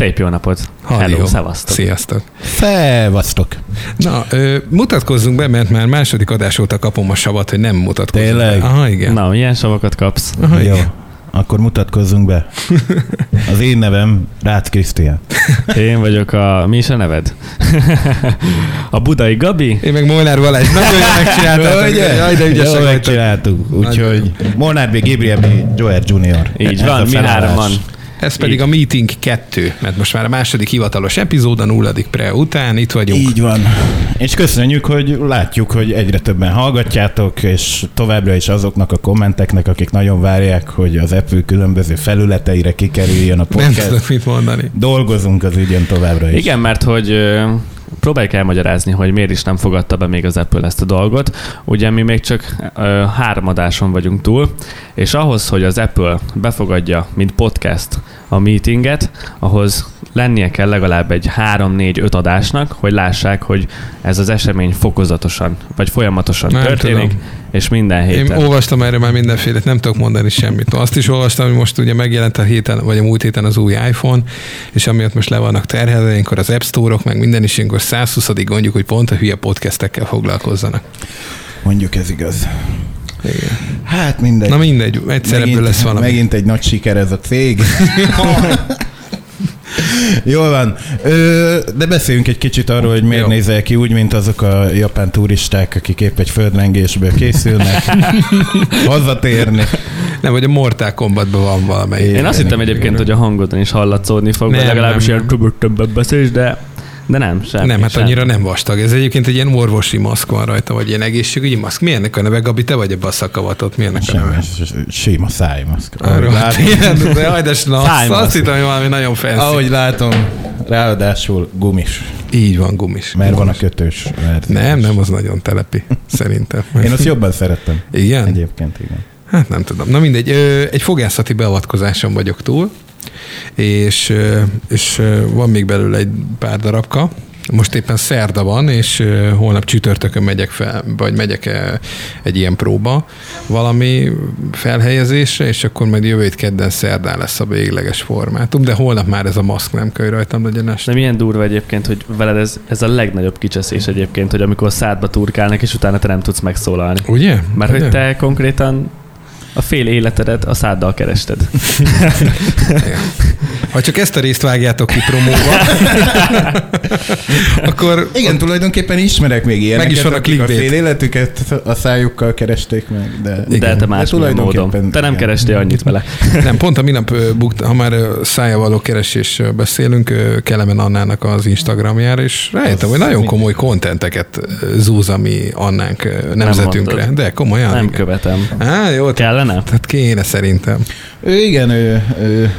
Szép jó napot. Halli, Hello, szevasztok. Sziasztok. Szevasztok. Na, ö, mutatkozzunk be, mert már második adás óta kapom a savat, hogy nem mutatkozzunk Tényleg? be. Aha, igen. Na, milyen savakat kapsz? Aha, Jó, igen. akkor mutatkozzunk be. Az én nevem Rácz Krisztián. Én vagyok a... Mi is a neved? a budai Gabi? Én meg Molnár Balázs. Nagyon jól megcsináltátok. Jaj, de ügyesek Jól megcsináltuk. Úgyhogy Molnár B. Gabriel B. Joel Junior. Így van, mi hárman. Ez pedig Így. a Meeting 2, mert most már a második hivatalos epizód, a nulladik pre után, itt vagyunk. Így van. És köszönjük, hogy látjuk, hogy egyre többen hallgatjátok, és továbbra is azoknak a kommenteknek, akik nagyon várják, hogy az Apple különböző felületeire kikerüljön a Nem podcast. tudok mit mondani. Dolgozunk az ügyön továbbra is. Igen, mert hogy próbáljuk elmagyarázni, hogy miért is nem fogadta be még az Apple ezt a dolgot. Ugye mi még csak ö, három vagyunk túl, és ahhoz, hogy az Apple befogadja, mint podcast a meetinget, ahhoz lennie kell legalább egy 3-4-5 adásnak, hogy lássák, hogy ez az esemény fokozatosan, vagy folyamatosan Nem történik, tudom. és minden Én héten. olvastam erről már mindenféle, nem tudok mondani semmit. Azt is olvastam, hogy most ugye megjelent a héten, vagy a múlt héten az új iPhone, és amiatt most le vannak terhelve, ilyenkor az App Store-ok, meg minden is, ilyenkor 120 gondjuk, hogy pont a hülye podcastekkel foglalkozzanak. Mondjuk ez igaz. Igen. Hát mindegy. Na mindegy, egyszer ebből lesz valami. Megint egy nagy siker ez a cég. Jól van. Ö, de beszéljünk egy kicsit arról, hogy miért Jó. nézel ki úgy, mint azok a japán turisták, akik épp egy földrengésből készülnek hazatérni. Nem, vagy a Mortal Kombatban van valamelyik. Én azt hittem egyébként, hogy a hangodon is hallatszódni fog, Nem, legalábbis nem, ilyen többet többet beszélsz, de, de nem, semmi. nem, hát semmi. annyira nem vastag. Ez egyébként egy ilyen orvosi maszk van rajta, vagy ilyen egészségügyi maszk. Milyennek a neve, Gabi? Te vagy ebbe a szakavatott. Milyennek a neve? Semmi, sima szájmaszk. Arról, Ahogy látom, tényleg, de hajdes, na, azt, Szájmaszk. hittem, hogy valami nagyon fancy. ahogy látom, ráadásul gumis, Így van, gumis. mert van a kötős verzió. Nem, nem, az nagyon telepi, szerintem. Én azt jobban szerettem. Igen? Egyébként igen. Hát nem tudom. Na mindegy, egy fogászati beavatkozáson vagyok túl, és, és van még belőle egy pár darabka. Most éppen szerda van, és holnap csütörtökön megyek fel, vagy megyek egy ilyen próba valami felhelyezésre, és akkor majd jövő hét kedden szerdán lesz a végleges formátum, de holnap már ez a maszk nem kell rajtam legyen este. De milyen durva egyébként, hogy veled ez, ez a legnagyobb kicseszés egyébként, hogy amikor szádba turkálnak, és utána te nem tudsz megszólalni. Ugye? Mert hogy te konkrétan a fél életedet a száddal kerested. Igen. Ha csak ezt a részt vágjátok ki promóba, akkor Igen, tulajdonképpen ismerek még ilyeneket, Meg is van a akik a fél életüket a szájukkal keresték meg, de, De te más módon. Te nem igen. kerestél annyit vele. Nem, pont a minap, ha már ö, szája való keresésről beszélünk, Kelemen Annának az Instagramjára, és rájöttem, hogy nagyon komoly kontenteket zúz a mi Annánk nemzetünkre. mondod. De komolyan. Nem igen. követem. Á, jó, Kellene? tehát kéne szerintem. Ő igen, ő, ő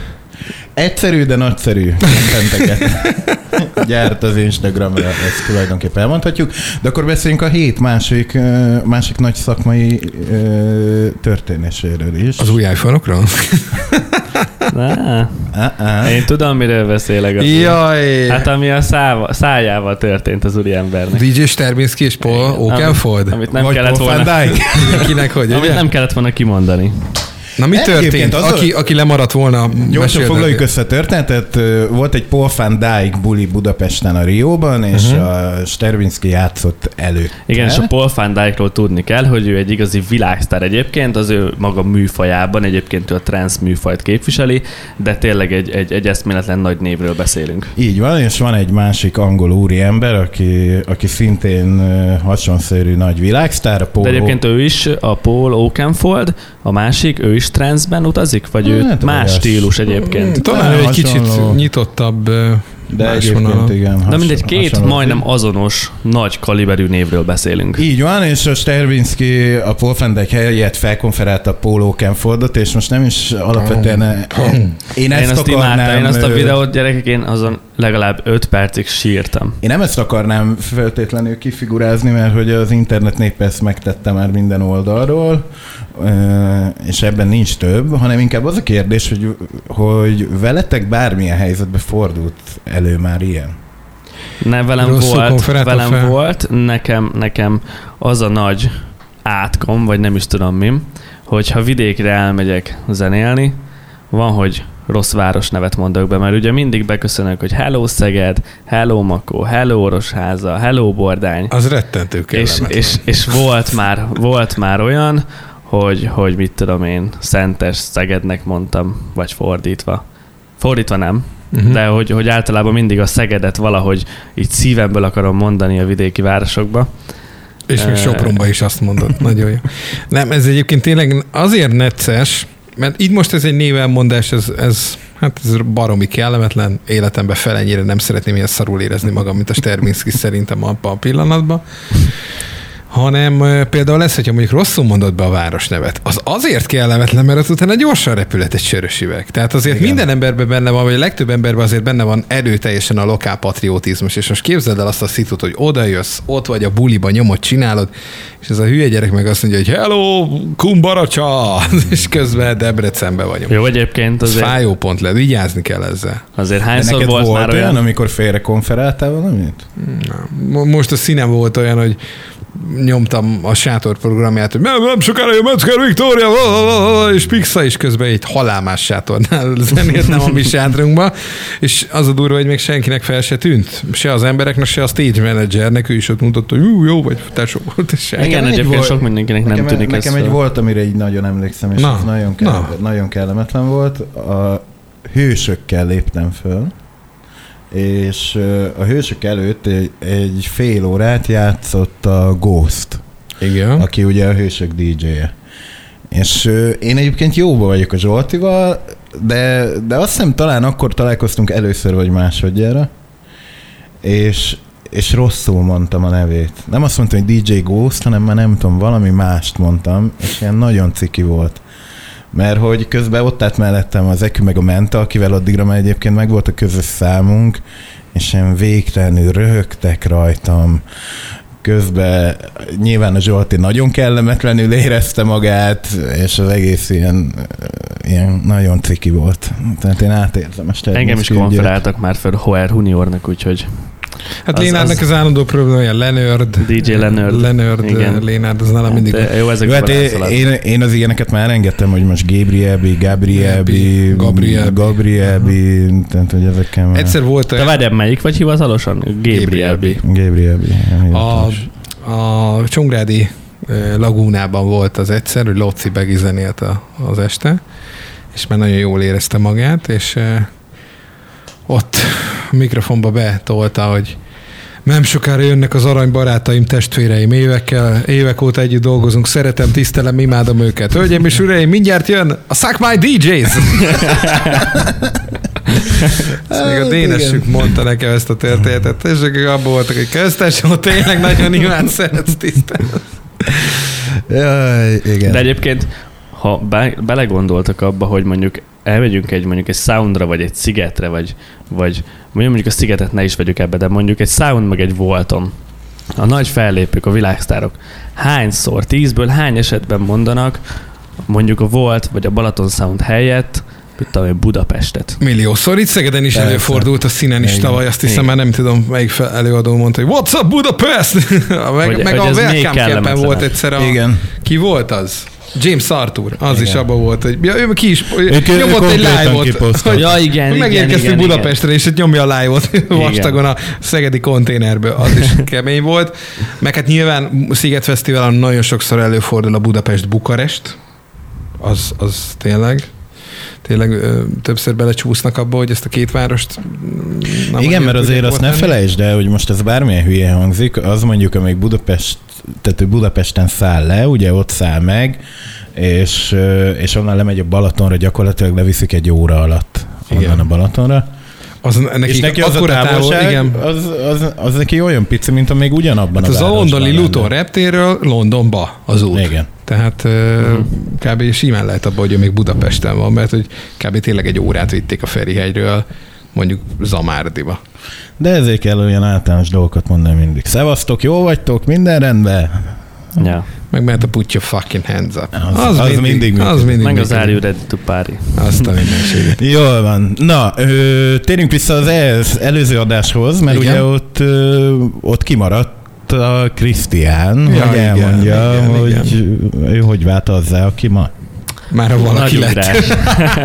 egyszerű, de nagyszerű contenteket gyárt az Instagramra, ezt tulajdonképpen elmondhatjuk. De akkor beszéljünk a hét másik, másik nagy szakmai történéséről is. Az új iPhone-okról? Á, Uh-uh. Én tudom, miről beszélek. Gabi. Jaj! Hát ami a száva, szájával történt az úriembernek. DJ Sterbinski és Paul Oakenfold? Amit nem Vagy kellett Paul volna. Kinek hogy? Amit ugye? nem kellett volna kimondani. Na mi történt? az Aki, aki lemaradt volna, Gyorsan foglaljuk el. össze a történetet. Volt egy Paul van Dyke buli Budapesten a Rióban, és uh-huh. a Stervinski játszott elő. Igen, és a Paul van Dyke-ról tudni kell, hogy ő egy igazi világsztár egyébként, az ő maga műfajában, egyébként ő a trans műfajt képviseli, de tényleg egy, egy, egy eszméletlen nagy névről beszélünk. Így van, és van egy másik angol úriember, aki, aki szintén hasonszörű nagy világsztár, a Paul De egyébként ő is, a Paul Oakenfold, a másik, ő is transben utazik, vagy ő Hát, más stílus egyébként? Talán egy kicsit nyitottabb de más egyébként vonalon. igen. De hason- mindegy, két hasonló. majdnem azonos, nagy kaliberű névről beszélünk. Így van, és a Stervinski a Paul Dyke helyett felkonferálta a Paul Oakenfoldot, és most nem is alapvetően... Én Én ezt azt imádtam, akarnám... én azt a videót, gyerekek, én azon legalább 5 percig sírtam. Én nem ezt akarnám feltétlenül kifigurázni, mert hogy az internet nép ezt megtette már minden oldalról, és ebben nincs több, hanem inkább az a kérdés, hogy, hogy veletek bármilyen helyzetbe fordult elő már ilyen. Ne, velem Rosszul volt, velem fel. volt, nekem, nekem az a nagy átkom, vagy nem is tudom mi, hogyha vidékre elmegyek zenélni, van, hogy rossz városnevet mondok be, mert ugye mindig beköszönök, hogy hello Szeged, hello Makó, hello Orosháza, hello Bordány. Az rettentő És, kellemetlen. és, és volt, már, volt már olyan, hogy, hogy mit tudom én, Szentes Szegednek mondtam, vagy fordítva. Fordítva nem, Mhm. de hogy, hogy általában mindig a Szegedet valahogy így szívemből akarom mondani a vidéki városokba. És még. Sopronba is azt mondod. Nagyon jó. Nem, ez egyébként tényleg azért necces, mert így most ez egy névelmondás, ez, ez, hát ez baromi kellemetlen. Életemben felennyire nem szeretném ilyen szarul érezni magam, mint a Sterminski szerintem abban a pillanatban. Hanem például lesz, hogyha mondjuk rosszul mondod be a városnevet. Az azért kellemetlen, mert az utána gyorsan repület egy sörös üveg. Tehát azért Igen. minden emberben benne van, vagy a legtöbb emberben azért benne van erőteljesen a lokál patriotizmus, és most képzeld el azt a szitut, hogy oda jössz, ott vagy a buliba, nyomot csinálod, és ez a hülye gyerek meg azt mondja, hogy hello, kumbaracsa, és közben Debrecenbe vagyunk. Jó, egyébként Ez azért, fájó pont le, vigyázni kell ezzel. azért hányszor neked volt, volt már olyan, olyan, amikor félre konferáltál valamit? Mo- Most a színem volt olyan, hogy nyomtam a sátor programját, hogy nem, nem sokára jön Metzger Viktória, és Pixa is közben egy halálmás sátornál zenélt, nem a mi sátrunkba, és az a durva, hogy még senkinek fel se tűnt. Se az embereknek, se a stage managernek, ő is ott mutatta, hogy jó, jó vagy tesó volt, és. Igen, egyébként volt- sok mindenkinek nem tűnik Nekem ez egy fel. volt, amire így nagyon emlékszem, és Na, ez nagyon, na. kell, nagyon kellemetlen volt. A hősökkel léptem föl, és a hősök előtt egy, egy fél órát játszott a Ghost, Igen. aki ugye a hősök DJ-je. És én egyébként jóba vagyok a Zsoltival, de, de azt hiszem talán akkor találkoztunk először vagy másodjára, és, és rosszul mondtam a nevét. Nem azt mondtam, hogy DJ Ghost, hanem már nem tudom, valami mást mondtam, és ilyen nagyon ciki volt. Mert hogy közben ott állt mellettem az Ekü meg a Menta, akivel addigra már egyébként meg volt a közös számunk, és ilyen végtelenül röhögtek rajtam. Közben nyilván a Zsolti nagyon kellemetlenül érezte magát, és az egész ilyen, ilyen nagyon ciki volt. Tehát én átérzem a Engem is konferáltak már fel Hoer Juniornak, úgyhogy Hát Az- Lénárdnak az- az állandó problémája Lenörd. DJ Leonard. Lenörd, Igen. Lénárd, az nálam mindig de jó, ezek Jó, hát én, én, én, az ilyeneket már engedtem, hogy most Gabrielbi, Gabrielbi, Gabrielbi. Gabrielbi, tehát hogy ezekkel már... Egyszer volt Te várjál, melyik vagy hivatalosan? Gabrielbi. Gabrielbi. a, a Csongrádi lagúnában volt az egyszer, hogy Lóci Begi zenélt a, az este, és már nagyon jól érezte magát, és ott a mikrofonba betolta, hogy nem sokára jönnek az arany barátaim, testvéreim, évekkel, évek óta együtt dolgozunk, szeretem, tisztelem, imádom őket. Hölgyeim és uraim, mindjárt jön a Suck My DJs! Ezt még a Hát, dénesük mondta nekem ezt a történetet, és akik abban voltak, hogy köztes, hogy tényleg nagyon imád szeretsz tisztelni. Jaj, igen. De egyébként, ha be, belegondoltak abba, hogy mondjuk elmegyünk egy mondjuk egy soundra, vagy egy szigetre, vagy, vagy mondjuk, mondjuk a szigetet ne is vegyük ebbe, de mondjuk egy sound, meg egy volton. A nagy fellépők, a világsztárok hányszor, tízből hány esetben mondanak mondjuk a Volt, vagy a Balaton Sound helyett, tudom én, Budapestet. Milliószor. Itt Szegeden is Persze. előfordult a színen is Igen. tavaly, azt hiszem, Igen. már nem tudom, melyik fel- előadó mondta, hogy What's up Budapest? meg Hogy- meg hogy a Welcome volt egyszer a... Igen. Ki volt az? James Arthur, az Igen. is abban volt, hogy ja, ő ki is Ők- ők nyomott egy live-ot, hogy Ja, igen, igen, megérkeztünk igen, Budapestre, és itt nyomja a live-ot vastagon a szegedi konténerből. Az is kemény volt. Meg hát nyilván Sziget Fesztiválon nagyon sokszor előfordul a Budapest-Bukarest. Az, az tényleg tényleg ö, többször belecsúsznak abba, hogy ezt a két várost mm, nem Igen, mert azért azt ne felejtsd el, hogy most ez bármilyen hülye hangzik, az mondjuk, amíg Budapest, tehát ő Budapesten száll le, ugye ott száll meg, és, és onnan lemegy a Balatonra, gyakorlatilag leviszik egy óra alatt onnan Igen. a Balatonra. Az, neki és neki az a távolság, igen. az, az, az, neki olyan pici, mint amíg ugyanabban Hát az a a városban londoni. Luton reptérről Londonba az út. Igen. Tehát uh-huh. kb. simán lehet abban, hogy ő még Budapesten van, mert hogy kb. tényleg egy órát vitték a Ferihegyről mondjuk Zamárdiba. De ezért kell olyan általános dolgokat mondani mindig. Szevasztok, jó vagytok, minden rendben? Ja. Meg mehet a put your fucking hands up. Az- az mindig az működik. mindig Meg az. Are You Ready to Party. Azt a mindenséget. Jól van. Na, ö, térjünk vissza az ez, előző adáshoz, mert Igen. ugye ott, ö, ott kimaradt a Krisztián, Ja, hogy igen, elmondja, igen, hogy ő hogy vált azzá, aki ma. Már ha valaki Nagy lett.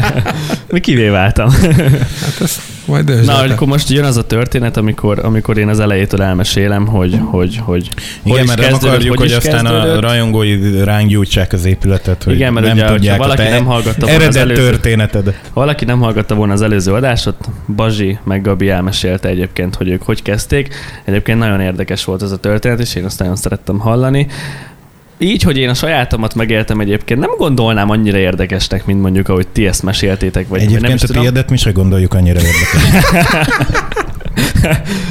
Mi kivé váltam. Hát ezt majd Na, hogy te. akkor most jön az a történet, amikor, amikor én az elejétől elmesélem, hogy hogy, hogy, Igen, is mert nem akarjuk, hogy, is aztán a rajongói ránk gyújtsák az épületet, hogy Igen, mert nem ugye, tudják valaki a te nem hallgatta volna az előző- történeted. Ha valaki nem hallgatta volna az előző adásot, Bazsi meg Gabi elmesélte egyébként, hogy ők hogy kezdték. Egyébként nagyon érdekes volt ez a történet, és én azt nagyon szerettem hallani. Így, hogy én a sajátomat megéltem egyébként, nem gondolnám annyira érdekesnek, mint mondjuk, ahogy ti ezt meséltétek, vagy vagy nem Egyébként is a tudom. tiédet mi se gondoljuk annyira érdekes.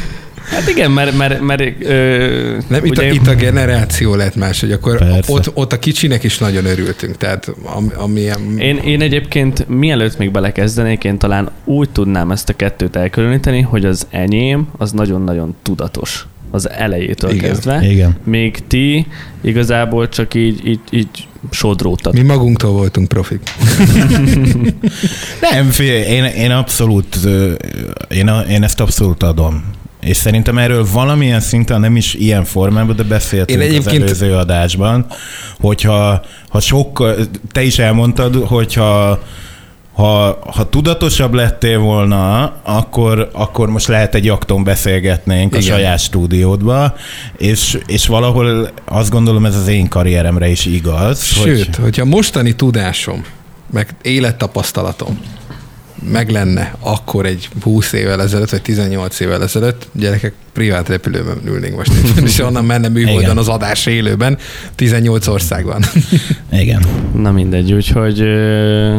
Hát igen, mert, mert, mert ö, Nem, itt, a, itt a generáció lett más, hogy akkor Persze. ott, ott a kicsinek is nagyon örültünk. Tehát am, amilyen... Én, én egyébként mielőtt még belekezdenék, én talán úgy tudnám ezt a kettőt elkülöníteni, hogy az enyém az nagyon-nagyon tudatos az elejétől Igen. kezdve. Igen. Még ti igazából csak így, így, így sodródtat. Mi magunktól voltunk profik. Nem, figyelj, én, én abszolút, én, a, én ezt abszolút adom. És szerintem erről valamilyen szinten nem is ilyen formában, de beszéltünk Én az egyébként- előző adásban, hogyha ha sokkal, te is elmondtad, hogyha ha, ha tudatosabb lettél volna, akkor, akkor most lehet egy akton beszélgetnénk a Igen. saját stúdiódba, és, és valahol azt gondolom ez az én karrieremre is igaz. Sőt, hogy, hogyha mostani tudásom, meg élettapasztalatom meg lenne akkor egy 20 évvel ezelőtt, vagy 18 évvel ezelőtt, gyerekek, privát repülőben ülnénk most, és onnan menne műholdon az adás élőben, 18 országban. igen. Na mindegy, úgyhogy ö,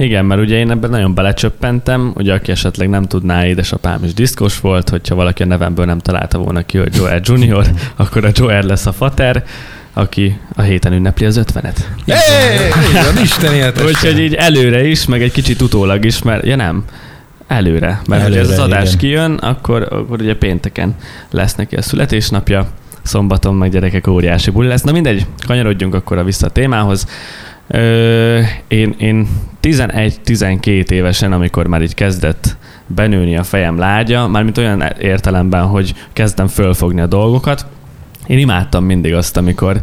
igen, mert ugye én ebben nagyon belecsöppentem, ugye aki esetleg nem tudná, édesapám is diszkos volt, hogyha valaki a nevemből nem találta volna ki, hogy Joel Junior, akkor a Joel lesz a fater, aki a héten ünnepli az ötvenet. Igen, Isten éltesse. Úgyhogy így előre is, meg egy kicsit utólag is, mert ja nem, előre. Mert előre, ez az adás igen. kijön, akkor, akkor ugye pénteken lesz neki a születésnapja, szombaton meg gyerekek óriási buli lesz. Na mindegy, kanyarodjunk akkor a vissza a témához. Ö, én, én 11-12 évesen, amikor már így kezdett benőni a fejem lágya, mármint olyan értelemben, hogy kezdtem fölfogni a dolgokat, én imádtam mindig azt, amikor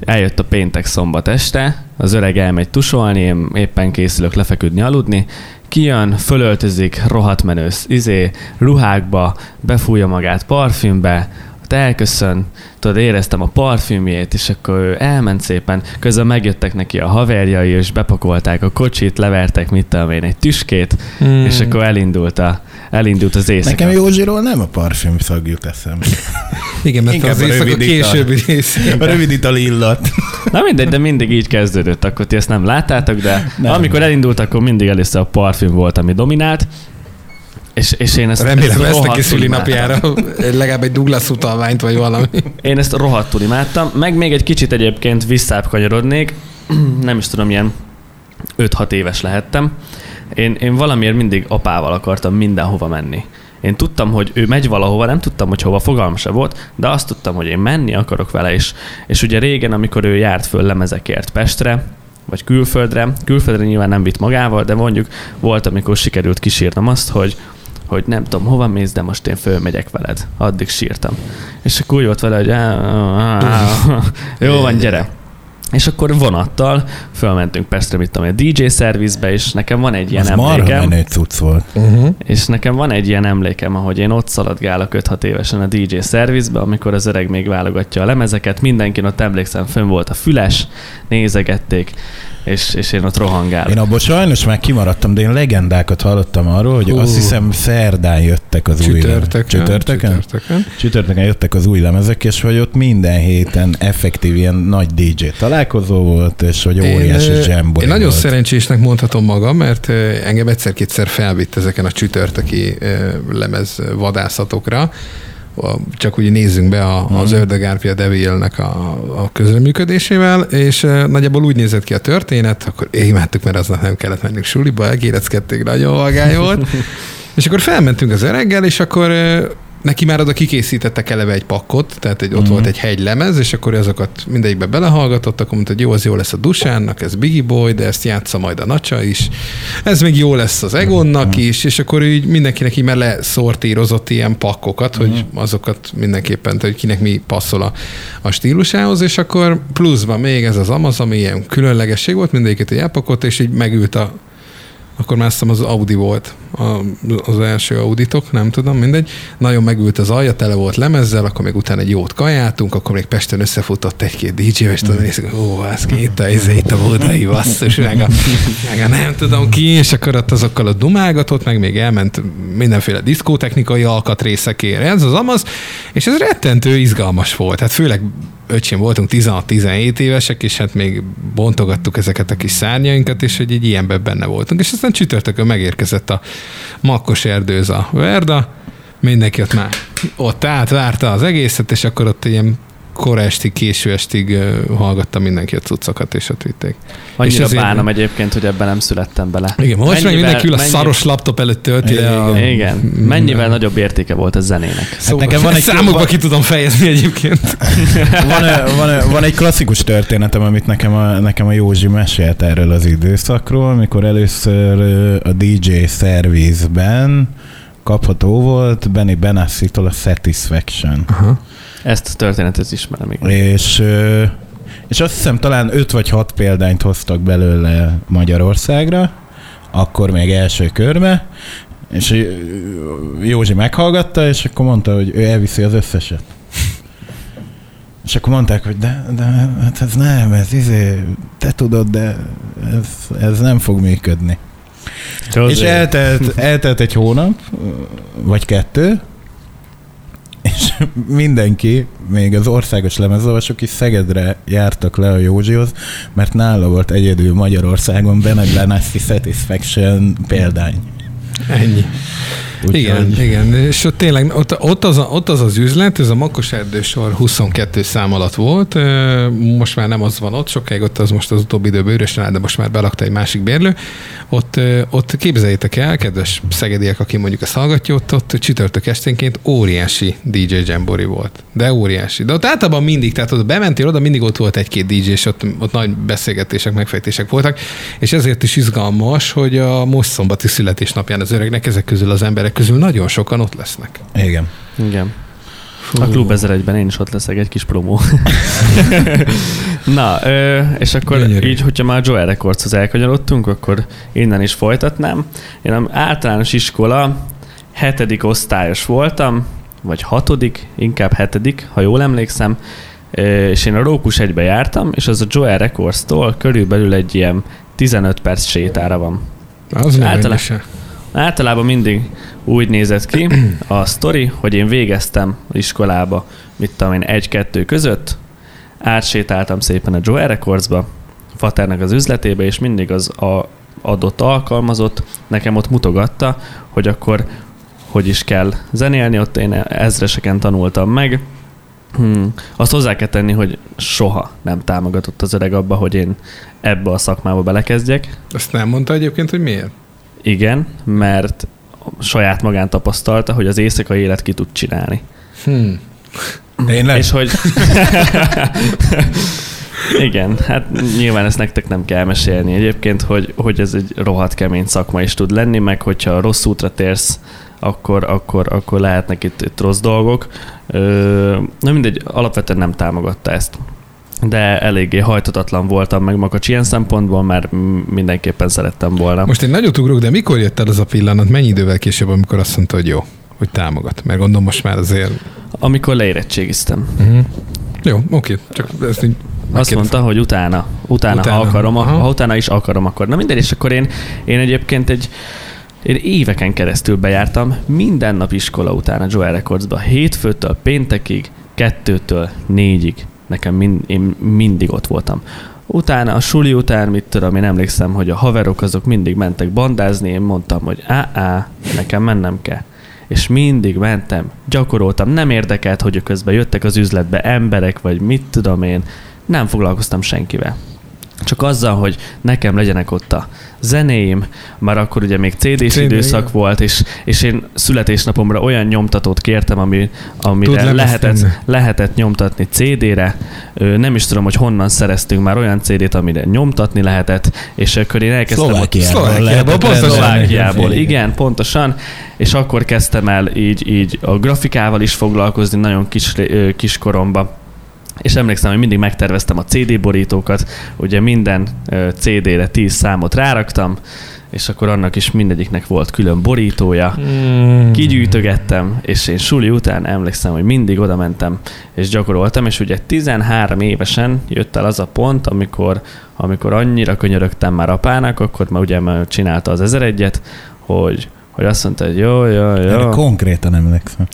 eljött a péntek szombat este, az öreg elmegy tusolni, én éppen készülök lefeküdni, aludni, kijön, fölöltözik, rohadt menő izé, ruhákba, befújja magát parfümbe, ott elköszön, tudod, éreztem a parfümjét, és akkor ő elment szépen, közben megjöttek neki a haverjai, és bepakolták a kocsit, levertek, mit tudom én, egy tüskét, Hmm. és akkor elindult, a, elindult az éjszaka. Nekem Józsiról nem a parfüm szag jut eszembe. Igen, mert Inkább az a éjszaka ital. későbbi A részében. rövid ital illat. Na mindegy, de mindig így kezdődött, akkor ti ezt nem láttátok, de nem. amikor elindult, akkor mindig először a parfüm volt, ami dominált, és, és én ezt, Remélem ezt ezt neki szülinapjára legalább egy Douglas utalványt, vagy valami. Én ezt rohadtul imádtam, meg még egy kicsit egyébként visszább kanyarodnék, nem is tudom, ilyen 5-6 éves lehettem. Én, én valamiért mindig apával akartam mindenhova menni. Én tudtam, hogy ő megy valahova, nem tudtam, hogy hova, fogalmam se volt, de azt tudtam, hogy én menni akarok vele is. És ugye régen, amikor ő járt föl lemezekért Pestre, vagy külföldre, külföldre nyilván nem vitt magával, de mondjuk volt, amikor sikerült kísírnom azt, hogy hogy nem tudom, hova mész, de most én fölmegyek veled. Addig sírtam. És akkor úgy volt vele, hogy jó van, gyere. És akkor vonattal fölmentünk Pestre, mit tudom, a DJ szervizbe, és nekem van egy ilyen Az marha emlékem. menő cucc volt. Uh-huh. És nekem van egy ilyen emlékem, ahogy én ott szaladgálok 5-6 évesen a DJ szervizbe, amikor az öreg még válogatja a lemezeket, mindenkin ott emlékszem, fönn volt a füles, nézegették, és, és én ott rohangálok. Én abból sajnos már kimaradtam, de én legendákat hallottam arról, hogy Hú. azt hiszem szerdán jöttek az új lemezek. Csütörtökön. Csütörtökön? Csütörtökön. Csütörtökön jöttek az új lemezek, és hogy ott minden héten effektív ilyen nagy DJ találkozó volt, és hogy óriási ö, zsembori Én nagyon volt. szerencsésnek mondhatom magam, mert engem egyszer-kétszer felvitt ezeken a csütörtöki lemez vadászatokra. Csak úgy nézzünk be a, az Mhm. Ördögárpia Devilnek a, a közreműködésével, és nagyjából úgy nézett ki a történet, akkor imádtuk, mert aznap nem kellett mennünk suliba, elkéreckedték, nagyon vagány volt. és akkor felmentünk az öreggel, és akkor neki már oda kikészítettek eleve egy pakkot, tehát egy, ott Mhm. volt egy hegylemez, és akkor azokat mindegyikbe belehallgatott, akkor mondta, hogy jó, az jó lesz a Dusánnak, ez Biggie Boy, de ezt játsza majd a Nacsa is, ez még jó lesz az Egonnak Mhm. is, és akkor így mindenkinek így már leszortírozott ilyen pakkokat, hogy Mhm. azokat mindenképpen, hogy kinek mi passzol a, a stílusához, és akkor pluszban még ez az Amaz, ami ilyen különlegesség volt, mindegyiket egy elpakolt, és így megült a akkor már azt az Audi volt, az első Auditok, nem tudom, mindegy. Nagyon megült az alja, tele volt lemezzel, akkor még utána egy jót kajáltunk, akkor még Pesten összefutott egy-két DJ, és tudod, nézzük, ó, az ki itt a, ez itt a vodai basszus, meg a, meg a, nem tudom ki, és akkor ott azokkal a dumálgatott, meg még elment mindenféle diszkótechnikai alkatrészekért, ez az amaz, és ez rettentő izgalmas volt. Hát főleg öcsém voltunk 16-17 évesek, és hát még bontogattuk ezeket a kis szárnyainkat, és hogy egy ilyenben benne voltunk. És aztán csütörtökön megérkezett a makkos erdőz a Verda, mindenki ott már ott állt, várta az egészet, és akkor ott ilyen kora estig, késő estig uh, hallgatta mindenki a cuccokat, és ott vitték. Annyira és ezért- bánom egyébként, hogy ebben nem születtem bele. Igen, most meg Mennyivel- mindenki ül a mennyi- szaros laptop előtt tölti le a... Igen. Mennyivel nagyobb értéke volt a zenének. Szó, nekem van egy- számokba van- ki tudom fejezni egyébként. Van, van, van egy klasszikus történetem, amit nekem a, nekem a Józsi mesélt erről az időszakról, amikor először a DJ Service-ben kapható volt Benny Benassi-tól a Satisfaction. Aha. Ezt a történetet ismerem, igen. És, és azt hiszem talán 5 vagy 6 példányt hoztak belőle Magyarországra, akkor még első körbe, és Józsi meghallgatta, és akkor mondta, hogy ő elviszi az összeset. És akkor mondták, hogy de, de hát ez nem, ez izé, te tudod, de ez, ez nem fog működni. És eltelt, eltelt egy hónap, vagy kettő, és mindenki, még az országos lemezolvasók is Szegedre jártak le a Józsihoz, mert nála volt egyedül Magyarországon Bennett Benassi Satisfaction példány. Ennyi. Úgyhogy- Igen, igen, és ott tényleg ott, ott, az, a, ott az az üzlet, ez a Makos Erdősor 22 szám alatt volt, most már nem az van ott, sokáig ott az most az utóbbi időben üres áll, de most már belakta egy másik bérlő. Ott, ott képzeljétek el, kedves szegediek, aki mondjuk ezt hallgatja, ott, ott csütörtök esténként óriási DJ Jambori volt. De óriási. De ott általában mindig, tehát ott bementél oda, mindig ott volt egy-két DJ, és ott, ott nagy beszélgetések, megfejtések voltak, és ezért is izgalmas, hogy a most szombati születésnapján az öregnek ezek közül az emberek közül nagyon sokan ott lesznek. Igen. Igen. A Klub 1001-ben én is ott leszek, egy kis promó. Na, és akkor Gyönyörű. így, hogyha már Joel Recordshoz elkanyarodtunk, akkor innen is folytatnám. Én általános iskola hetedik osztályos voltam, vagy hatodik, inkább hetedik, ha jól emlékszem, és én a Rókus egybe jártam, és az a Joel Records-tól körülbelül egy ilyen 15 perc sétára van. Az se. Általában mindig úgy nézett ki a sztori, hogy én végeztem iskolába, mit tudom én, egy-kettő között, átsétáltam szépen a Joe Recordsba, Faternek az üzletébe, és mindig az a adott alkalmazott nekem ott mutogatta, hogy akkor hogy is kell zenélni, ott én ezreseken tanultam meg. Hmm. Azt hozzá kell tenni, hogy soha nem támogatott az öreg abba, hogy én ebbe a szakmába belekezdjek. Azt nem mondta egyébként, hogy miért? Igen, mert saját magán tapasztalta, hogy az éjszakai élet ki tud csinálni. Hmm. Tényleg? És hogy... Igen, hát nyilván ezt nektek nem kell mesélni egyébként, hogy, hogy ez egy rohadt kemény szakma is tud lenni, meg hogyha rossz útra térsz, akkor, akkor, akkor lehetnek itt, itt rossz dolgok. Ö, na mindegy, alapvetően nem támogatta ezt. De eléggé hajtatatlan voltam meg Makacs ilyen szempontból, mert mindenképpen szerettem volna. Most egy nagyot ugrok, de mikor jött el az a pillanat, mennyi idővel később, amikor azt mondta, hogy jó, hogy támogat? Mert gondolom most már azért... Amikor leérettségiztem. Uh-huh. Jó, oké, csak ezt így Azt mondta, hogy utána, utána, Utána. ha akarom, Aha. ha utána is akarom, akkor. Na mindegy, és akkor én, én egyébként egy én éveken keresztül bejártam minden nap iskola után a Joel Recordsba. Hétfőtől péntekig, kettőtől négyig. Nekem mind, én mindig ott voltam. Utána a suli után, mit tudom, én emlékszem, hogy a haverok azok mindig mentek bandázni, én mondtam, hogy á, á, nekem mennem kell. És mindig mentem, gyakoroltam, nem érdekelt, hogy közben jöttek az üzletbe emberek, vagy mit tudom én, nem foglalkoztam senkivel. Csak azzal, hogy nekem legyenek ott a zenéim, már akkor ugye még CD-s CD, időszak igen. volt, és, és én születésnapomra olyan nyomtatót kértem, ami, amire lehetett, tenni. lehetett nyomtatni CD-re. Nem is tudom, hogy honnan szereztünk már olyan CD-t, amire nyomtatni lehetett, és akkor én elkezdtem... Szlovákiából. Szlovákiából, pontosan. Szlovákiából, igen, pontosan. És akkor kezdtem el így, így a grafikával is foglalkozni nagyon kis, kis koromban. És emlékszem, hogy mindig megterveztem a CD borítókat, ugye minden CD-re 10 számot ráraktam, és akkor annak is mindegyiknek volt külön borítója. Mm. Kigyűjtögettem, és én suli után emlékszem, hogy mindig oda mentem, és gyakoroltam, és ugye 13 évesen jött el az a pont, amikor, amikor annyira könyörögtem már apának, akkor már ugye már csinálta az 1001-et, hogy, hogy azt mondta, hogy jó, jó, jó. Erre konkrétan emlékszem.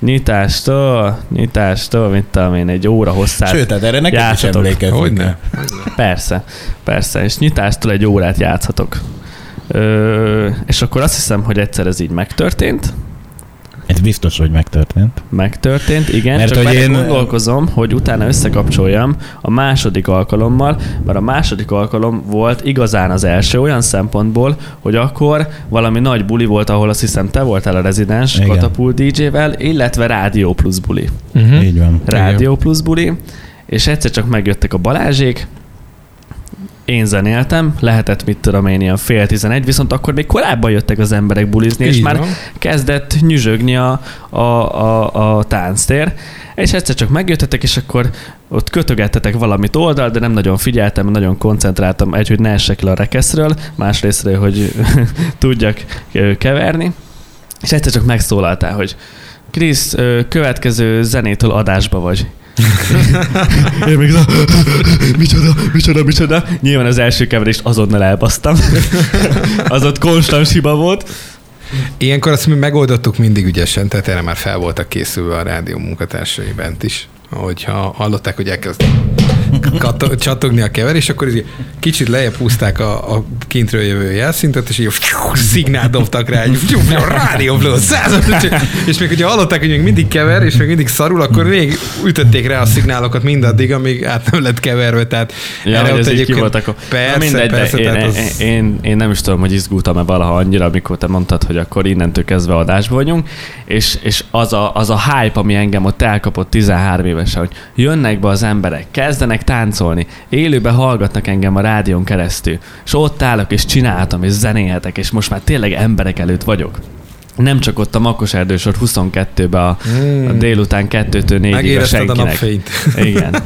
Nyitástól, nyitástól, mint tudom én, egy óra hosszát. Sőt, hát erre nekem is emlékezni Hogyne? Persze, persze, és nyitástól egy órát játszhatok. Ö, és akkor azt hiszem, hogy egyszer ez így megtörtént. Ez biztos, hogy megtörtént. Megtörtént, igen, Mert csak hogy én- gondolkozom, hogy utána összekapcsoljam a második alkalommal, mert a második alkalom volt igazán az első olyan szempontból, hogy akkor valami nagy buli volt, ahol azt hiszem te voltál a rezidens Igen. Katapult DJ-vel, illetve Rádió Plus buli. Uh-huh. Így van. Rádió Plus buli, és egyszer csak megjöttek a Balázsék, én zenéltem, lehetett mit tudom én, ilyen fél tizenegy, viszont akkor még korábban jöttek az emberek bulizni, és Így már van. kezdett nyüzsögni a, a, a, a tánctér, és egyszer csak megjöttetek, és akkor ott kötögettetek valamit oldal, de nem nagyon figyeltem, nagyon koncentráltam, egy, hogy ne essek le a rekeszről, másrésztről, hogy tudjak keverni, és egyszer csak megszólaltál, hogy Krisz, következő zenétől adásba vagy. Én még micsoda, micsoda, micsoda. Nyilván az első keverést azonnal elbasztam. az ott konstans hiba volt. Ilyenkor azt mi megoldottuk mindig ügyesen, tehát erre már fel voltak készülve a rádió munkatársai bent is. Hogyha hallották, hogy elkezd kato- csatogni a keverés, akkor így kicsit lejjebb húzták a, a kintről jövő jelszintet, és így szignált dobtak rá, egy rádió plus, 105, és még hogyha hallották, hogy még mindig kever, és még mindig szarul, akkor még ütötték rá a szignálokat mindaddig, amíg át nem lett keverve, tehát Ja, erre ott egyébként- volt akkor. Persze, Na mindegy, de persze, én, az- én, én, én, nem is tudom, hogy izgultam-e valaha annyira, amikor te mondtad, hogy akkor innentől kezdve adásba vagyunk, és, és az, a, az a hype, ami engem ott elkapott 13 évesen, hogy jönnek be az emberek, kezdenek táncolni, élőben hallgatnak engem a rádión keresztül, és ott állok, és csináltam, és zenélhetek, és most már tényleg emberek előtt vagyok. Nem csak ott a Makos Erdősor 22-be a, a délután 2-től 4-ig a a senkinek. napfényt. Igen.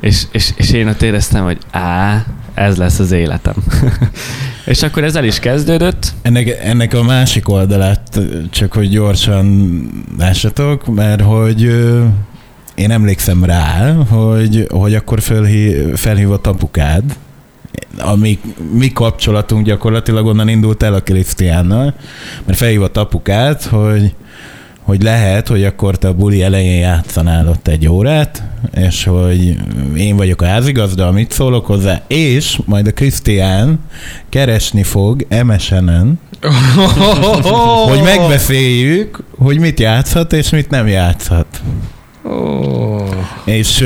és, és, és én ott éreztem, hogy á, ez lesz az életem. és akkor ez el is kezdődött. Ennek, ennek a másik oldalát, csak hogy gyorsan lássatok, mert hogy én emlékszem rá, hogy, hogy akkor felhí, felhívott apukád, a mi, mi kapcsolatunk gyakorlatilag onnan indult el a Krisztiánnal, mert felhívott apukát, hogy, hogy lehet, hogy akkor te a buli elején játszanál ott egy órát, és hogy én vagyok a házigazda, amit szólok hozzá, és majd a Krisztián keresni fog MSN-en, hogy megbeszéljük, hogy mit játszhat és mit nem játszhat. Oh. És,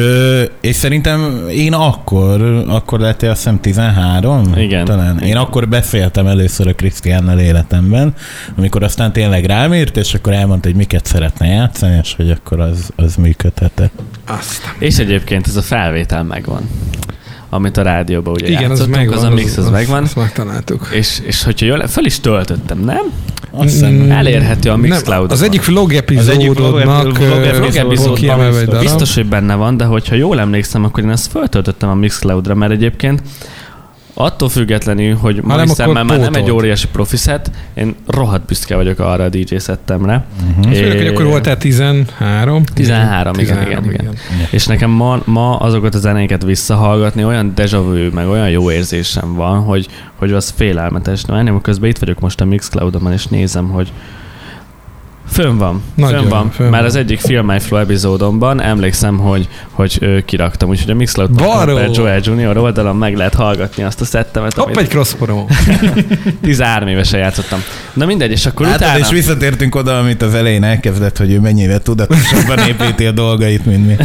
és szerintem én akkor, akkor lett azt hiszem 13? Igen. Talán. Én Igen. akkor beszéltem először a Krisztiánnal életemben, amikor aztán tényleg rám írt, és akkor elmondta, hogy miket szeretne játszani, és hogy akkor az, az működhetett. Azt. És egyébként ez a felvétel megvan. Amit a rádióban ugye Igen, az játszottunk, megvan. az a mix az, megvan. Azt megtaláltuk. És, és hogyha jól, fel is töltöttem, nem? Azt hiszem, Mm, Elérhető a Mixcloud. az egyik vlog epizódodnak vlog- vlog ö, Vlog epizód epizódban kiemelve biztos, hogy benne van, de hogyha jól emlékszem, akkor én ezt föltöltöttem a Mixcloudra, mert egyébként attól függetlenül, hogy ma akkor már, nem egy óriási profi set, én rohadt büszke vagyok arra a DJ szettemre. uh-huh. Főleg, hogy akkor voltál 13. 13, igen, igen, igen. És nekem ma, ma azokat a zenéket visszahallgatni, olyan deja vu, meg olyan jó érzésem van, hogy, hogy az félelmetes. Na, ennél közben itt vagyok most a Mixcloudon, és nézem, hogy Fönn van, Nagyon, fönn van. fönn Már van. az egyik Film My Flow epizódomban emlékszem, hogy, hogy ö, kiraktam, úgyhogy a Mixcloud Varó! per Joel Junior oldalon meg lehet hallgatni azt a szettemet, Hopp, amit egy cross promo. 13 évesen játszottam. Na mindegy, és akkor Látod, utána... és visszatértünk oda, amit az elején elkezdett, hogy ő mennyire tudatosabban építi a dolgait, mint mi.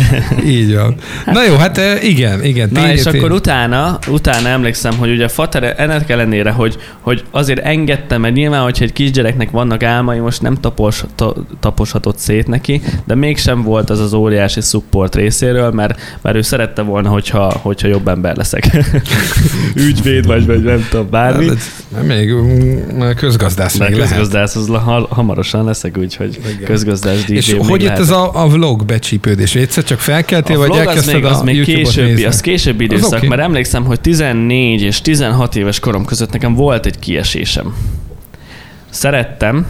Így van. Na jó, hát igen, igen. Na és akkor utána, utána emlékszem, hogy ugye Fater ennek ellenére, hogy, hogy azért engedtem, mert nyilván, hogyha egy kisgyereknek vannak álmai, most nem tapos, ta- taposhatott szét neki, de mégsem volt az az óriási support részéről, mert, mert ő szerette volna, hogyha, hogyha jobb ember leszek. Ügyvéd vagy, vagy nem tudom, bármi. Hát, ez- még mm, közgazdász még közgazdász, az ha- hamarosan leszek, úgyhogy Igen. közgazdász DJ És hogy lehet. ez a, a vlog becsípődés? Egyszer csak felkeltél, A vagy vlog az elkezdted még, az a még YouTube-ot későbbi, nézni? az későbbi Az időszak, oké. mert emlékszem, hogy 14 és 16 éves korom között nekem volt egy kiesésem. Szerettem,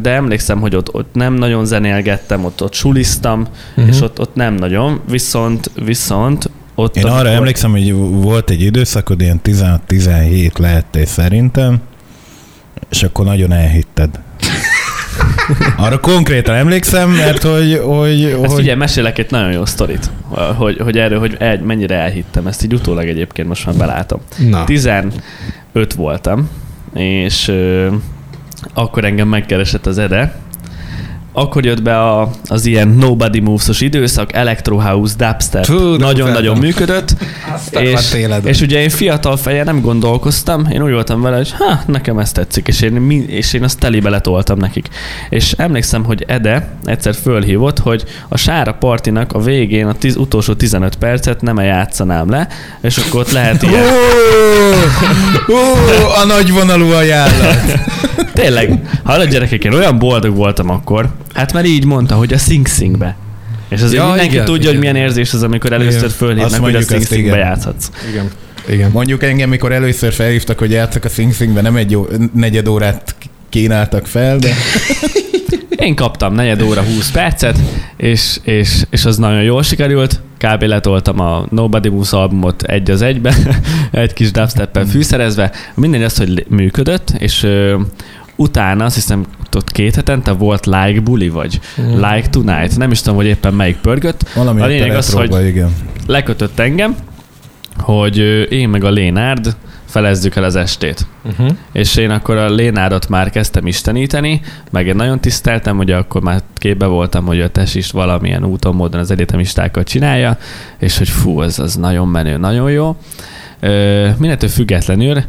de emlékszem, hogy ott, ott nem nagyon zenélgettem, ott, ott suliztam, Mhm. uh-huh. és ott, ott nem nagyon, viszont, viszont ott Én arra amikor- emlékszem, hogy volt egy időszakod, ilyen 16-17 lehettél szerintem, és akkor nagyon elhitted. Arra konkrétan emlékszem, mert hogy... hogy, Ezt hogy figyelj, mesélek egy nagyon jó sztorit, hogy, hogy erről, hogy el, mennyire elhittem. Ezt így utólag egyébként most már belátom. Na, 15 voltam, és ö, akkor engem megkeresett az Ede. Akkor jött be a, az ilyen Nobody Moves-os időszak, Electro House, Dubstep, nagyon-nagyon működött. és, és ugye én fiatal feje nem gondolkoztam, én úgy voltam vele, hogy ha, nekem ez tetszik, és én, és én azt telibe letoltam nekik. És emlékszem, hogy Ede egyszer fölhívott, hogy a Sára partinak a végén a tiz, utolsó 15 percet nem játszanám le, és akkor ott lehet ilyen. ó, a nagyvonalú ajánlat. Tényleg, hallod gyerekek, én olyan boldog voltam akkor, hát mert így mondta, hogy a Sing Singbe. És azért Ja, mindenki igen, tudja, igen. hogy milyen érzés az, amikor először fölhívnak, hogy a Sing Singbe játszhatsz. Igen. Igen. Mondjuk engem, mikor először felhívtak, hogy játszak a Sing Singbe, nem egy jó, negyed órát kínáltak fel, de Én kaptam negyed óra 20 percet, és, és, és az nagyon jól sikerült. Kb. letoltam a Nobody Moves albumot egy az egybe, egy kis dubsteppel fűszerezve. Mindegy az, hogy működött, és ö, utána azt hiszem ott két hetente volt Like Bully, vagy Mm. Like Tonight. Nem is tudom, hogy éppen melyik pörgött. valami A lényeg az, retróba, igen. Lekötött engem, hogy én meg a Lénárd felezzük el az estét. Uh-huh. És én akkor a Lénárdot már kezdtem isteníteni, meg én nagyon tiszteltem, hogy akkor már képbe voltam, hogy a test is valamilyen úton, módon az egyetemistákat csinálja, és hogy fú, ez az nagyon menő, nagyon jó. Mindentől függetlenül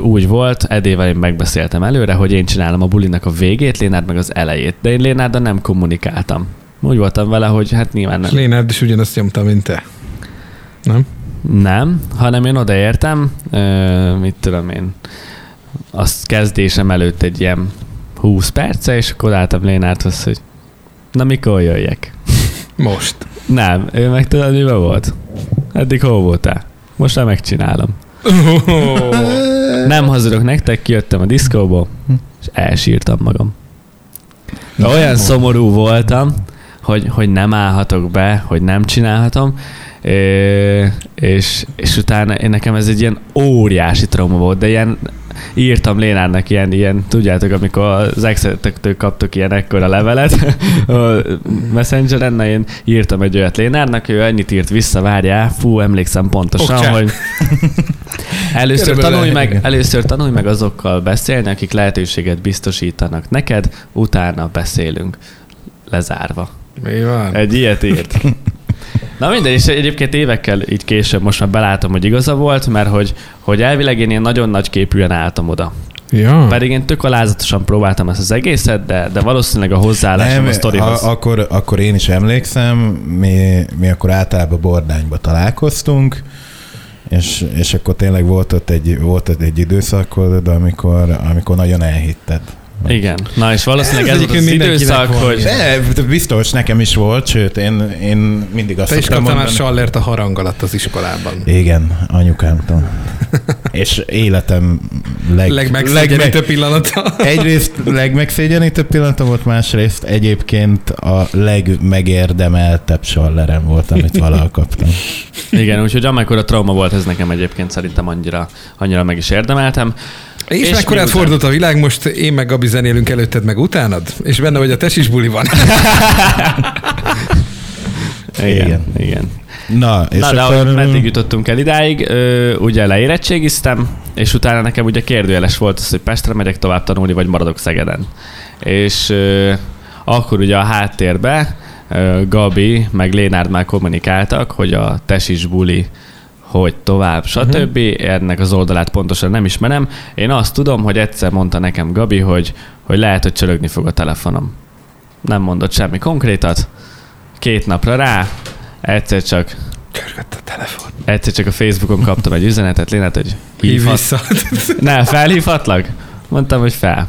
úgy volt, Edével én megbeszéltem előre, hogy én csinálom a bulinak a végét, Lénárd meg az elejét, de én Lénárddal nem kommunikáltam. Úgy voltam vele, hogy hát nyilván nem. Lénárd is ugyanazt nyomta, mint te. Nem? Nem, hanem én odaértem, ö, mit tudom én, azt kezdésem előtt egy ilyen 20 perce, és akkor álltam Lénárthoz, hogy na mikor jöjjek? Most. Nem, ő meg tudod, miben volt? Eddig hol voltál? Most már megcsinálom. Nem hazudok nektek, kijöttem a diszkóból, és elsírtam magam. De olyan szomorú voltam, hogy, hogy nem állhatok be, hogy nem csinálhatom, és, és utána nekem ez egy ilyen óriási trauma volt, de ilyen írtam Lénárnak ilyen, ilyen, tudjátok, amikor az exetektől kaptok ilyen ekkora levelet a Messengeren, na én írtam egy olyat Lénárnak, ő annyit írt vissza, várjál, fú, emlékszem pontosan, Okcsá. hogy először Körülbelül tanulj, meg, először tanulj meg azokkal beszélni, akik lehetőséget biztosítanak neked, utána beszélünk. Lezárva. Mi van? Egy ilyet írt. Na mindegy, és egyébként évekkel így később most már belátom, hogy igaza volt, mert hogy, hogy elvileg én ilyen nagyon nagy képűen álltam oda. Ja. Pedig én tök alázatosan próbáltam ezt az egészet, de, de valószínűleg a hozzáállásom a sztorihoz. a, akkor, akkor én is emlékszem, mi, mi akkor általában Bordányba találkoztunk, és, és akkor tényleg volt ott egy, volt ott egy időszakod, amikor, amikor nagyon elhitted. Igen. Na és valószínűleg Ez ez, volt az időszak, hogy... De, biztos nekem is volt, sőt, én, én mindig azt Te is kaptál már mondani- sallert a harang alatt az iskolában. Igen, anyukámtól. és életem leg, Legmegszégyenítő pillanata. Egyrészt legmegszégyenítőbb pillanata volt, másrészt egyébként a legmegérdemeltebb sallerem volt, amit valaha kaptam. Igen, úgyhogy amikor a trauma volt, ez nekem egyébként szerintem annyira, annyira meg is érdemeltem. És, És mekkorát fordult a világ, most én meg Gabi zenélünk előtted, meg utánad? És benne vagy a tesis buliban. Igen. Igen. igen. Na, és Na, de akkor... ahogy meddig jutottunk el idáig, ö, ugye leérettségiztem, és utána nekem ugye kérdőjeles volt az, hogy Pestre megyek tovább tanulni, vagy maradok Szegeden. És ö, akkor ugye a háttérbe ö, Gabi meg Lénárd már kommunikáltak, hogy a tesis buli hogy tovább, stb. Uh-huh. Ennek az oldalát pontosan nem ismerem. Én azt tudom, hogy egyszer mondta nekem Gabi, hogy, hogy lehet, hogy csörögni fog a telefonom. nem mondott semmi konkrétat. Két napra rá, egyszer csak, Csörgött a telefon. egyszer csak a Facebookon kaptam egy üzenetet, Lénát, hogy Hív hívhat, vissza. ne, felhívhatlak? Mondtam, hogy fel.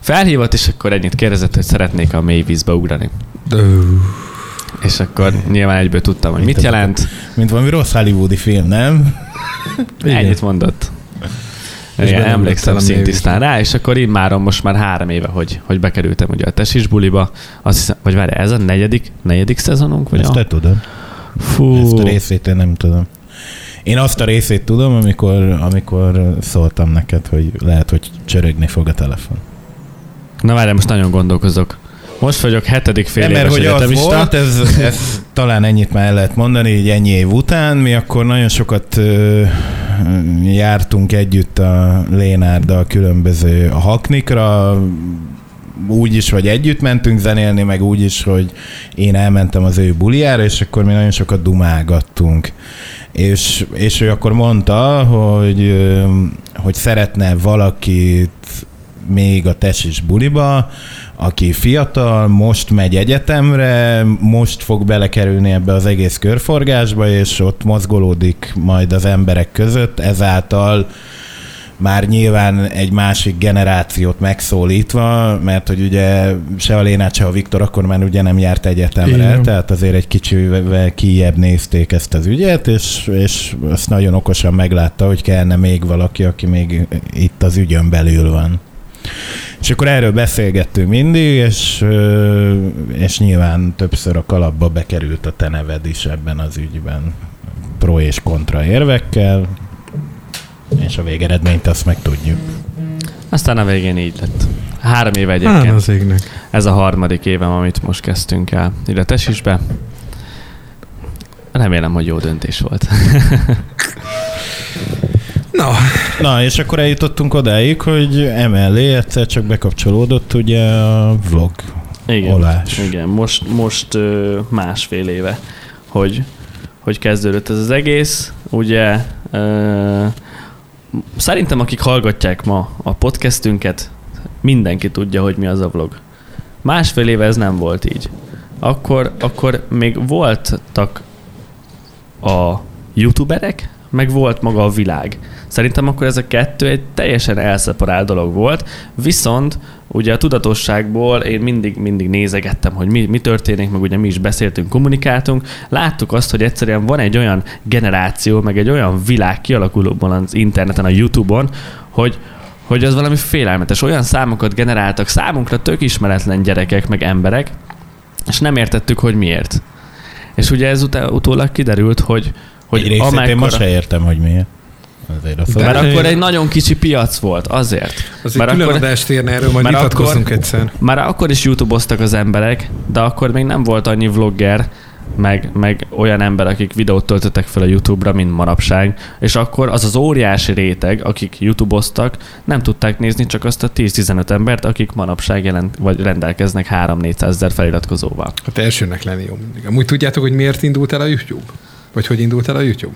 Felhívott, és akkor ennyit kérdezett, hogy szeretnék a mély vízbe ugrani. Ö, És akkor nyilván egyből tudtam, hogy mit Mit jelent. Mint valami rossz hollywoodi film, nem? Ennyit mondott. És Igen, emlékszem szintisztán rá, és akkor immáron most már három éve, hogy, hogy bekerültem ugye a tesis buliba. Azt hiszem, vagy várj, ez a negyedik, negyedik szezonunk? Vagy Ezt a... te tudod. Fú, Ezt a részét én nem tudom. Én azt a részét tudom, amikor, amikor szóltam neked, hogy lehet, hogy csörögni fog a telefon. na várj, most nagyon gondolkozok. Most vagyok hetedik fél Nem, mert éves hogy az volt, ez, ez talán ennyit már el lehet mondani, így ennyi év után. Mi akkor nagyon sokat ö, jártunk együtt a Lénárddal különböző a Haknikra, úgy is, hogy együtt mentünk zenélni, meg úgy is, hogy én elmentem az ő buliára, és akkor mi nagyon sokat dumálgattunk. És, és ő akkor mondta, hogy, hogy szeretne valakit még a tesis buliba, aki fiatal, most megy egyetemre, most fog belekerülni ebbe az egész körforgásba, és ott mozgolódik majd az emberek között, ezáltal már nyilván egy másik generációt megszólítva, mert hogy ugye se a Lénát, se a Viktor akkor már ugye nem járt egyetemre, Igen. tehát azért egy kicsivel kijebb nézték ezt az ügyet, és, és azt nagyon okosan meglátta, hogy kellene még valaki, aki még itt az ügyön belül van. És akkor erről beszélgettünk mindig, és, és nyilván többször a kalapba bekerült a te neved is ebben az ügyben. Pro és kontra érvekkel, és a végeredményt azt meg tudjuk. Aztán a végén így lett. Három éve egyébként. az égnek. Ez a harmadik évem, amit most kezdtünk el ide tesisbe. Remélem, hogy jó döntés volt. Na, Na, és akkor eljutottunk odáig, hogy emellé egyszer csak bekapcsolódott ugye a vlog. Igen, Olás. igen most, most másfél éve, hogy, hogy kezdődött ez az egész. Ugye szerintem akik hallgatják ma a podcastünket, mindenki tudja, hogy mi az a vlog. Másfél éve ez nem volt így. Akkor, akkor még voltak a youtuberek, meg volt maga a világ. Szerintem akkor ez a kettő egy teljesen elszeparált dolog volt, viszont ugye a tudatosságból én mindig, mindig nézegettem, hogy mi, mi történik, meg ugye mi is beszéltünk, kommunikáltunk, láttuk azt, hogy egyszerűen van egy olyan generáció, meg egy olyan világ kialakulóban az interneten, a Youtube-on, hogy, hogy az valami félelmetes. Olyan számokat generáltak számunkra tök ismeretlen gyerekek, meg emberek, és nem értettük, hogy miért. És ugye ez utá- utólag kiderült, hogy, hogy Hogy egy részét én amekkora- most se értem, hogy miért. Azért azt De- mert akkor egy nagyon kicsi piac volt, azért. az egy Mert külön akkor- adást érne erről, majd akkor- egyszer. Már akkor is YouTube-oztak az emberek, de akkor még nem volt annyi vlogger, meg, meg olyan ember, akik videót töltöttek fel a YouTube-ra, mint manapság, és akkor az az óriási réteg, akik YouTube-oztak, nem tudták nézni csak azt a 10-15 embert, akik manapság jelent, vagy rendelkeznek 3-400 ezer feliratkozóval. Hát elsőnek lenni jó mindig. Amúgy tudjátok, hogy miért indult el a YouTube? Vagy hogy indult el a YouTube?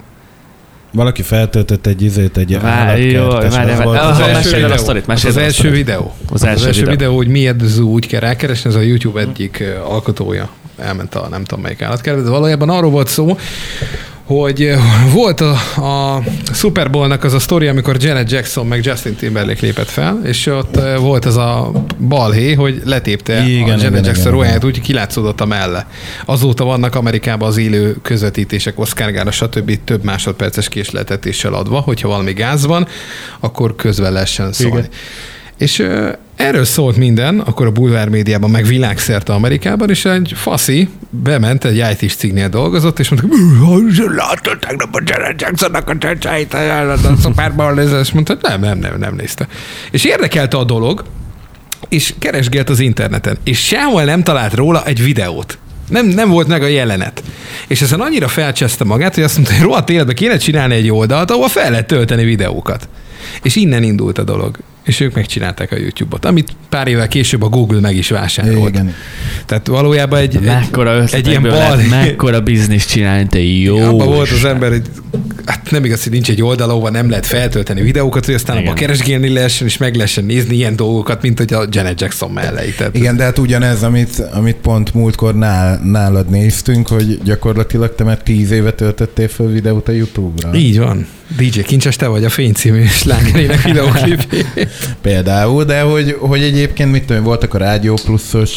Valaki feltöltött egy izét, egy állatkertes, mesélj a videó. sztorit, Az, az első videó. Az első az első videó. videó, hogy miért zú úgy kell rákeresni, ez a YouTube egyik alkotója elment a nem tudom melyik állatkertbe, de valójában arról volt szó, hogy ö, volt a, a Super Bowl-nak az a sztori, amikor Janet Jackson meg Justin Timberlake lépett fel, és ott ö, volt az a balhé, hogy letépte igen, a Janet igen, Jackson ruháját, úgy kilátszódott a melle. Azóta vannak Amerikában az élő közvetítések, Oscar gála, stb. több másodperces késletetéssel adva, hogyha valami gáz van, akkor közben lehessen szólni. Igen. És ö, erről szólt minden, akkor a bulvár médiában, meg világszerte Amerikában, és egy faszi bement, egy IT-s cégnél dolgozott, és mondta, hogy láttad tegnap a Janet Jacksonnak a csecsáit, a Super Bowl és mondta, nem, nem, nem, nem nézte. És érdekelte a dolog, és keresgélt az interneten, és sehol nem talált róla egy videót. Nem, nem volt meg a jelenet. És ezen annyira felcseszte magát, hogy azt mondta, hogy rohadt életbe kéne csinálni egy oldalt, ahol fel lehet tölteni videókat. És innen indult a dolog. És ők megcsinálták a YouTube-ot, amit pár évvel később a Google meg is vásárolt. Igen. Tehát valójában egy, egy, Mekkora egy ilyen bal... mekkora bizniszt csinálni, te jó Abban volt az ember, hogy hát nem igaz, hogy nincs egy oldal, ahova nem lehet feltölteni videókat, hogy aztán abba keresgélni lehessen, és meg lehessen nézni ilyen dolgokat, mint hogy a Janet Jackson mellé. Tehát Igen, de hát ugyanez, amit, amit pont múltkor nál, nálad néztünk, hogy gyakorlatilag te már tíz éve töltöttél föl videót a YouTube-ra. Így van. DJ Kincses, te vagy a Fény című slágerének videoklipé. Például, de hogy, hogy egyébként mit tudom, voltak a Rádió Pluszos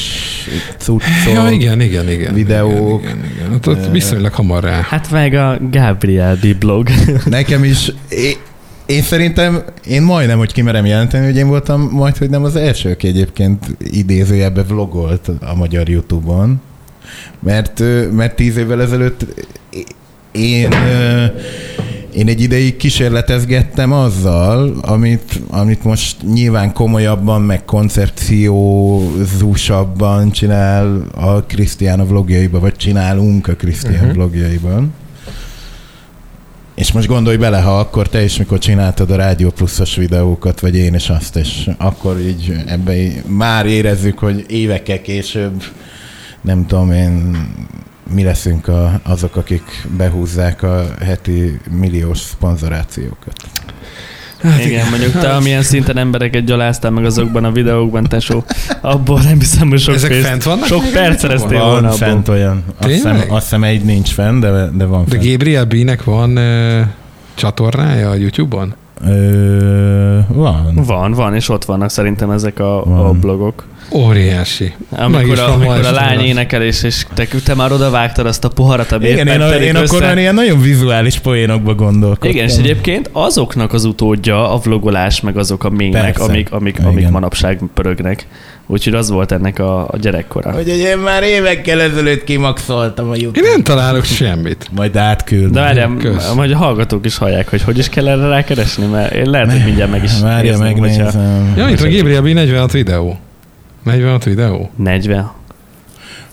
cuccok. ja, igen, igen, igen. videók. Igen, igen, igen. Ott, ott viszonylag hamar rá. Hát meg a Gabriel B. blog. Nekem is, én, én szerintem, én majdnem, hogy kimerem jelenteni, hogy én voltam majd, hogy nem az első, aki egyébként idézőjelbe vlogolt a magyar YouTube-on. Mert, mert tíz évvel ezelőtt én, én egy ideig kísérletezgettem azzal, amit, amit most nyilván komolyabban, meg koncepciózúsabban csinál a Krisztián a vlogjaiban, vagy csinálunk a Krisztián uh-huh. vlogjaiban. És most gondolj bele, ha akkor te is, mikor csináltad a Rádió Pluszos videókat, vagy én is azt, és akkor így ebbe már érezzük, hogy évekkel később, nem tudom én, mi leszünk a, azok, akik behúzzák a heti milliós szponzorációkat. Hát Igen, mondjuk te amilyen szinten embereket gyaláztál meg azokban a videókban, tesó, abból nem hiszem, hogy sok Ezek pénzt, fent vannak? sok perc szereztél YouTube-on? volna Van abból. fent olyan. Azt hiszem, azt hiszem egy nincs fent, de, de van De fent. Gabriel B-nek van uh, csatornája a YouTube-on? Ö, van. Van, van, és ott vannak szerintem ezek a, a blogok. Óriási. Amikor, a, amikor a lány énekel, és, és te, te már oda vágtad azt a poharat, ami Igen, én, a, én akkor már ilyen nagyon vizuális poénokba gondolkodtam. Igen, és egyébként azoknak az utódja a vlogolás, meg azok a mémek, amik, amik, amik manapság pörögnek. Úgyhogy az volt ennek a, a gyerekkora. Hogy hogy én már évekkel ezelőtt kimaxoltam a Én YouTube. nem találok semmit. Majd átküld. De várjál, Kösz. majd a hallgatók is hallják, hogy hogy is kell erre rákeresni, mert én lehet, hogy mindjárt meg is Várja, nézném, hogyha megnézem. Ja, itt van Gabriel B 46 videó. 46 videó? 40.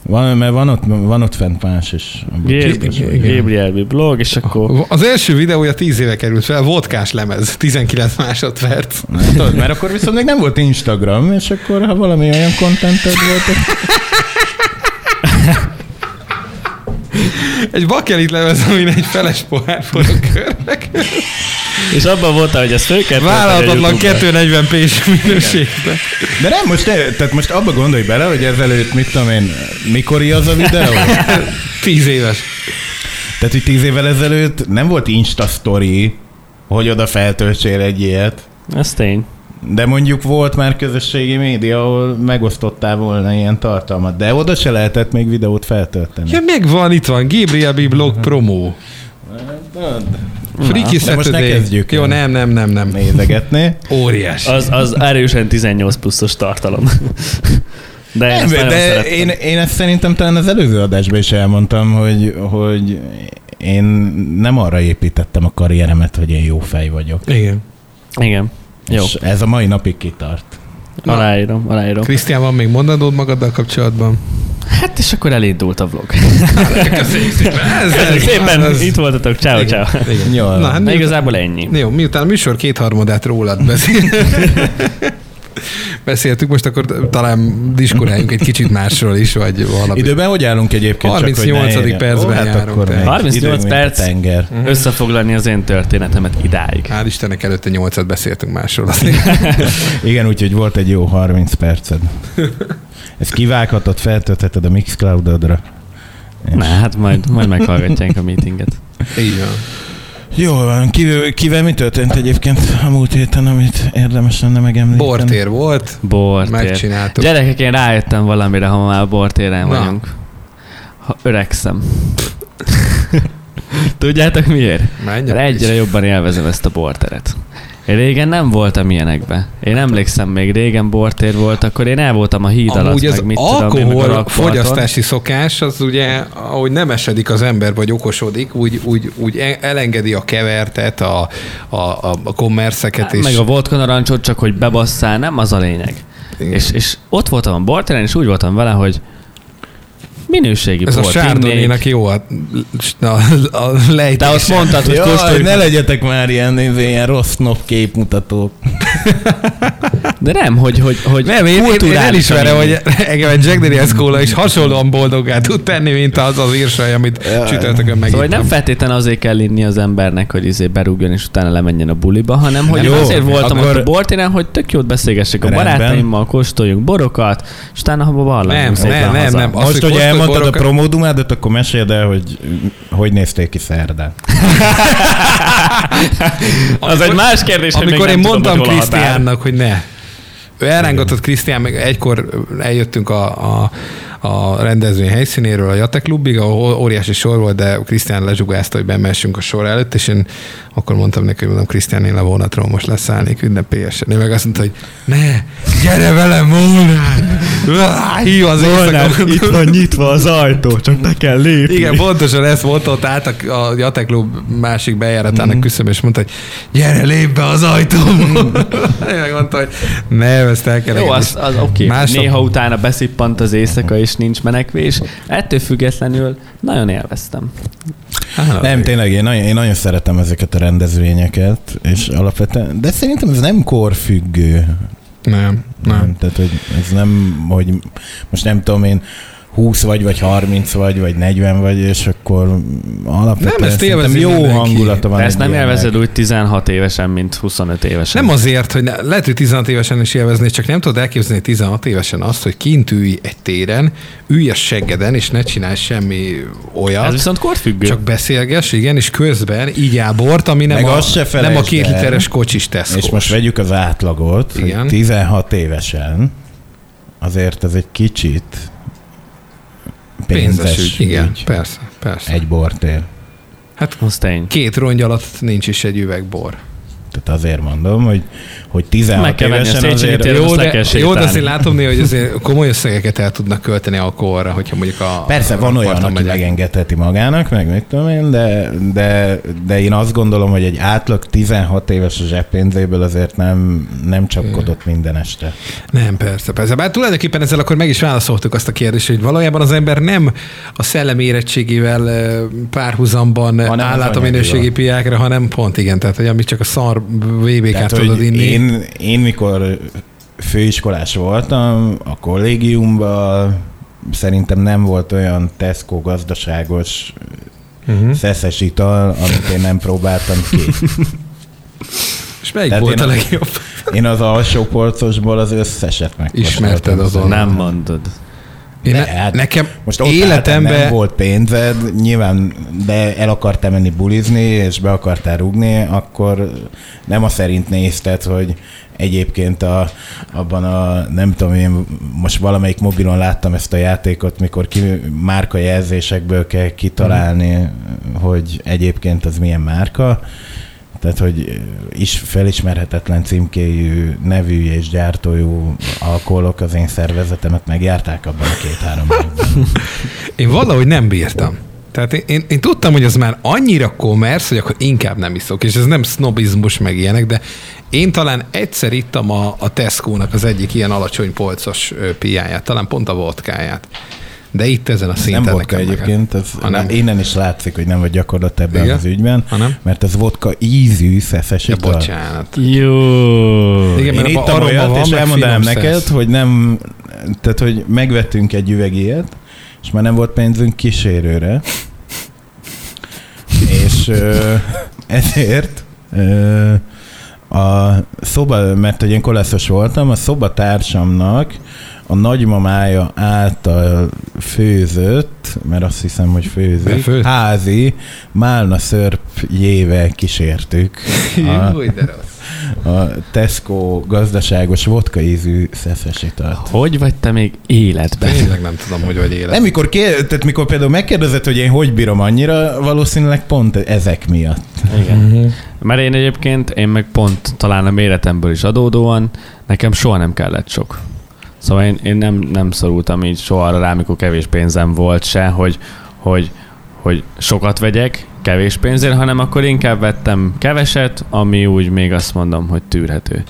Van, mert van ott, van ott fent más is. Gé- Igen. Gabriel B. blog, és akkor Az első videója 10 éve került fel, vodkás lemez, 19 másodperc. Tudod, mert akkor viszont még nem volt Instagram, és akkor ha valami olyan kontented volt, Egy bakelit lemez, amin egy feles pohár forog körnek. És abban volt, hogy ez föl kell Vállalhatatlan YouTube-ra. 240p-s minőségben. De nem, most, te, tehát most abba gondolj bele, hogy ezelőtt, mit tudom én, mikori az a videó? 10 éves. Tehát, hogy tíz évvel ezelőtt nem volt Insta Story, hogy oda feltöltsél egy ilyet. Ez tény. De mondjuk volt már közösségi média, ahol megosztottál volna ilyen tartalmat, de oda se lehetett még videót feltölteni. Ja, megvan, itt van, Gabriel B. blog promo. Freaky de most ne kezdjük Jó, nem, nem, nem, nem. Nézegetni. Óriási. Az, az erősen 18 pluszos tartalom. De én Nem, de szerettem. én, én ezt szerintem talán az előző adásban is elmondtam, hogy, hogy én nem arra építettem a karrieremet, hogy én jó fej vagyok. Igen. Igen. Jó. És ez a mai napig kitart. Na. Aláírom, aláírom. Krisztián, van még mondandód magaddal kapcsolatban? Hát és akkor elindult a vlog. Köszönjük szépen. Ez, Köszönjük szépen, itt voltatok, ciao, ciao. Jó. Na, hát miután, igazából ennyi. jó, miután a műsor kétharmadát rólad beszél, beszéltük, most akkor talán diskuráljunk egy kicsit másról is, vagy valami. Időben hogy állunk egyébként? 38. Csak, hogy percben érjen? járunk, akkor te. még 38 időnk, mint a perc. Tenger. Összefoglalni az én történetemet idáig. Hál' Istennek előtte nyolcat beszéltünk másról. Igen, úgyhogy volt egy jó 30 perced. Ezt kivághatod, feltöltheted a Mixcloud-odra. Na, hát majd, majd meghallgatják a meetinget. Így van. Jól van. Kivel, kivel mi történt egyébként a múlt héten, amit érdemes lenne megemlíteni? Bortér volt, Bortér. megcsináltuk. Gyerekek, én rájöttem valamire, ha már bortéren Na. vagyunk. Ha öregszem. Tudjátok miért? Menj Mert egyre jobban élvezem ezt a borteret. Én régen nem voltam ilyenekbe. Én emlékszem, még régen bortér volt, akkor én el voltam a híd alatt, Amúgy meg mit tudom a alkohol fogyasztási szokás, az ugye, ahogy nem esedik az ember, vagy okosodik, úgy, úgy, úgy e- elengedi a kevertet, a, a, a, a kommerszeket, Hát, és Meg a vodka narancsot, csak hogy bebasszál, nem az a lényeg. Igen. És, és ott voltam a bortéren, és úgy voltam vele, hogy minőségi ez a bort Sárdoninak jó a, a, a lejtése. De azt mondtad, hogy Jaj, ne legyetek már ilyen, ilyen rossz képmutatók. De nem, hogy, hogy, hogy Nem, én, én, én elismerem, hogy engem egy Jack Daniels Cola is hasonlóan boldoggá tud tenni, mint az az írsaj, amit csütörtökön meg. Szóval hogy nem feltétlenül azért kell inni az embernek, hogy izé berúgjon és utána lemenjen a buliba, hanem hogy Jó, azért voltam akkor- akkor... a bortéren, hogy tök jót beszélgessek a barátaimmal, kóstoljunk borokat, és utána ha ballanunk Nem, nem, nem, nem. Most, hogy hogy elmondtad a borokat- promódumádat, akkor meséld el, hogy hogy nézték ki szerdán. Az egy más kérdés, hogy Amikor még én mondtam a. Krisztiánnak, hogy ne. Elrángatott Krisztián, meg egykor eljöttünk a, a, a rendezvény helyszínéről a Jate klubig, ahol óriási sor volt, de Krisztián lezsugázta, hogy bemessünk a sor előtt, és én akkor mondtam neki, hogy mondom, Krisztián, én a vonatról most leszállnék ünnepélyesen. Ő meg azt mondta, hogy ne, gyere velem, Molnár! Hív az éjszaka. van nyitva az ajtó, csak ne kell lépni. Igen, pontosan ezt mondta, ott állt a, a Jate Klub másik bejáratának mm. küszöb, és mondta, hogy gyere, lép be az ajtóba. Én megmondta, hogy nem, ezt el kell Jó, az, az oké. Másnap- Néha utána beszippant az éjszaka, és nincs menekvés. Ettől függetlenül nagyon élveztem. Á, Nem, tényleg, én nagyon, én nagyon szeretem ezeket a rendezvényeket, és alapvetően, de szerintem ez nem korfüggő. Nem, nem. Tehát, hogy ez nem, hogy most nem tudom én, 20 vagy, vagy 30 vagy, vagy 40 vagy, és akkor alapvetően Nem, ezt élvezi jó mindenki. hangulata van. De ezt nem élvezed úgy 16 évesen, mint 25 évesen. Nem azért, hogy ne, lehet, hogy 16 évesen is élvezni, csak nem tudod elképzelni 16 évesen azt, hogy kint ülj egy téren, ülj a seggeden, és ne csinálj semmi olyat. Ez viszont korfüggő. Csak beszélges, igen, és közben így bort, ami nem, Meg a, se nem a két literes kocsis Tesco. És most vegyük az átlagot, Igen. hogy 16 évesen, azért ez egy kicsit pénzes, pénzes ügy. Igen, ügy. persze, persze. Egy bortér. Hát tény. két rongy alatt nincs is egy üveg bor. Tehát azért mondom, hogy, hogy 16 Meg kell venni a évesen azért... Jó, de, jó, de azért látom néha, hogy azért komoly összegeket el tudnak költeni alkoholra, hogyha mondjuk a... Persze, van a olyan, parton aki megyek. megengedheti magának, meg mit tudom én, de, de, de én azt gondolom, hogy egy átlag 16 éves a zseppénzéből azért nem, nem csapkodott minden este. Nem, persze, persze. Bár tulajdonképpen ezzel akkor meg is válaszoltuk azt a kérdést, hogy valójában az ember nem a szellemi érettségével párhuzamban áll át a minőségi piákra, hanem pont igen, tehát hogy amit csak a szar VBK-t tudod inni. én, én mikor főiskolás voltam, a kollégiumban szerintem nem volt olyan Tesco gazdaságos Uh-huh. szeszes ital, amit én nem próbáltam ki. És melyik Tehát volt én a legjobb? Én az alsó polcosból az összeset meg. Ismerted azon. Nem mondod. Én hát nekem Most ott életemben... nem volt pénzed, nyilván, de el akartál menni bulizni, és be akartál rugni, akkor nem a szerint nézted, hogy egyébként a, abban a, nem tudom én, most valamelyik mobilon láttam ezt a játékot, mikor ki, márka jelzésekből kell kitalálni, hogy egyébként az milyen márka, tehát, hogy is felismerhetetlen címkéjű, nevű és gyártójú alkoholok az én szervezetemet megjárták abban a két-három évben. Én valahogy nem bírtam. Tehát én, én, én tudtam, hogy az már annyira kommersz, hogy akkor inkább nem iszok, és ez nem sznobizmus meg ilyenek, de én talán egyszer ittam a, a Tesco-nak az egyik ilyen alacsony polcos piáját, talán pont a vodkáját. De itt ezen a szinten nem vodka egyébként, ez, Ha nem. innen is látszik, hogy nem vagy gyakorlat ebben Igen? az ügyben, Ha nem? mert ez vodka ízű szeszes Ja, bocsánat. Jó. Igen, Én mert abban ittam olyat, van, és elmondanám neked, szesz. hogy nem, tehát, hogy megvettünk egy üveg ilyet, és már nem volt pénzünk kísérőre, és ö, ezért ö, a szoba, mert hogy én koleszos voltam, a szobatársamnak a nagymamája által főzött, mert azt hiszem, hogy főzik, Befőtt? házi málna szörpjével kísértük a, Jó, de rossz. a Tesco gazdaságos vodka ízű szeszes italt. Hogy vagy te még életben? Tényleg nem tudom, hogy vagy élet. Nem, mikor, kér, tehát mikor például megkérdezed, hogy én hogy bírom annyira, valószínűleg pont ezek miatt. Igen. Mhm. Mert én egyébként, én meg pont talán a méretemből is adódóan, nekem soha nem kellett sok. Szóval én, én nem, nem szorultam így soha arra rá, amikor kevés pénzem volt se, hogy, hogy, hogy sokat vegyek kevés pénzért, hanem akkor inkább vettem keveset, ami úgy még azt mondom, hogy tűrhető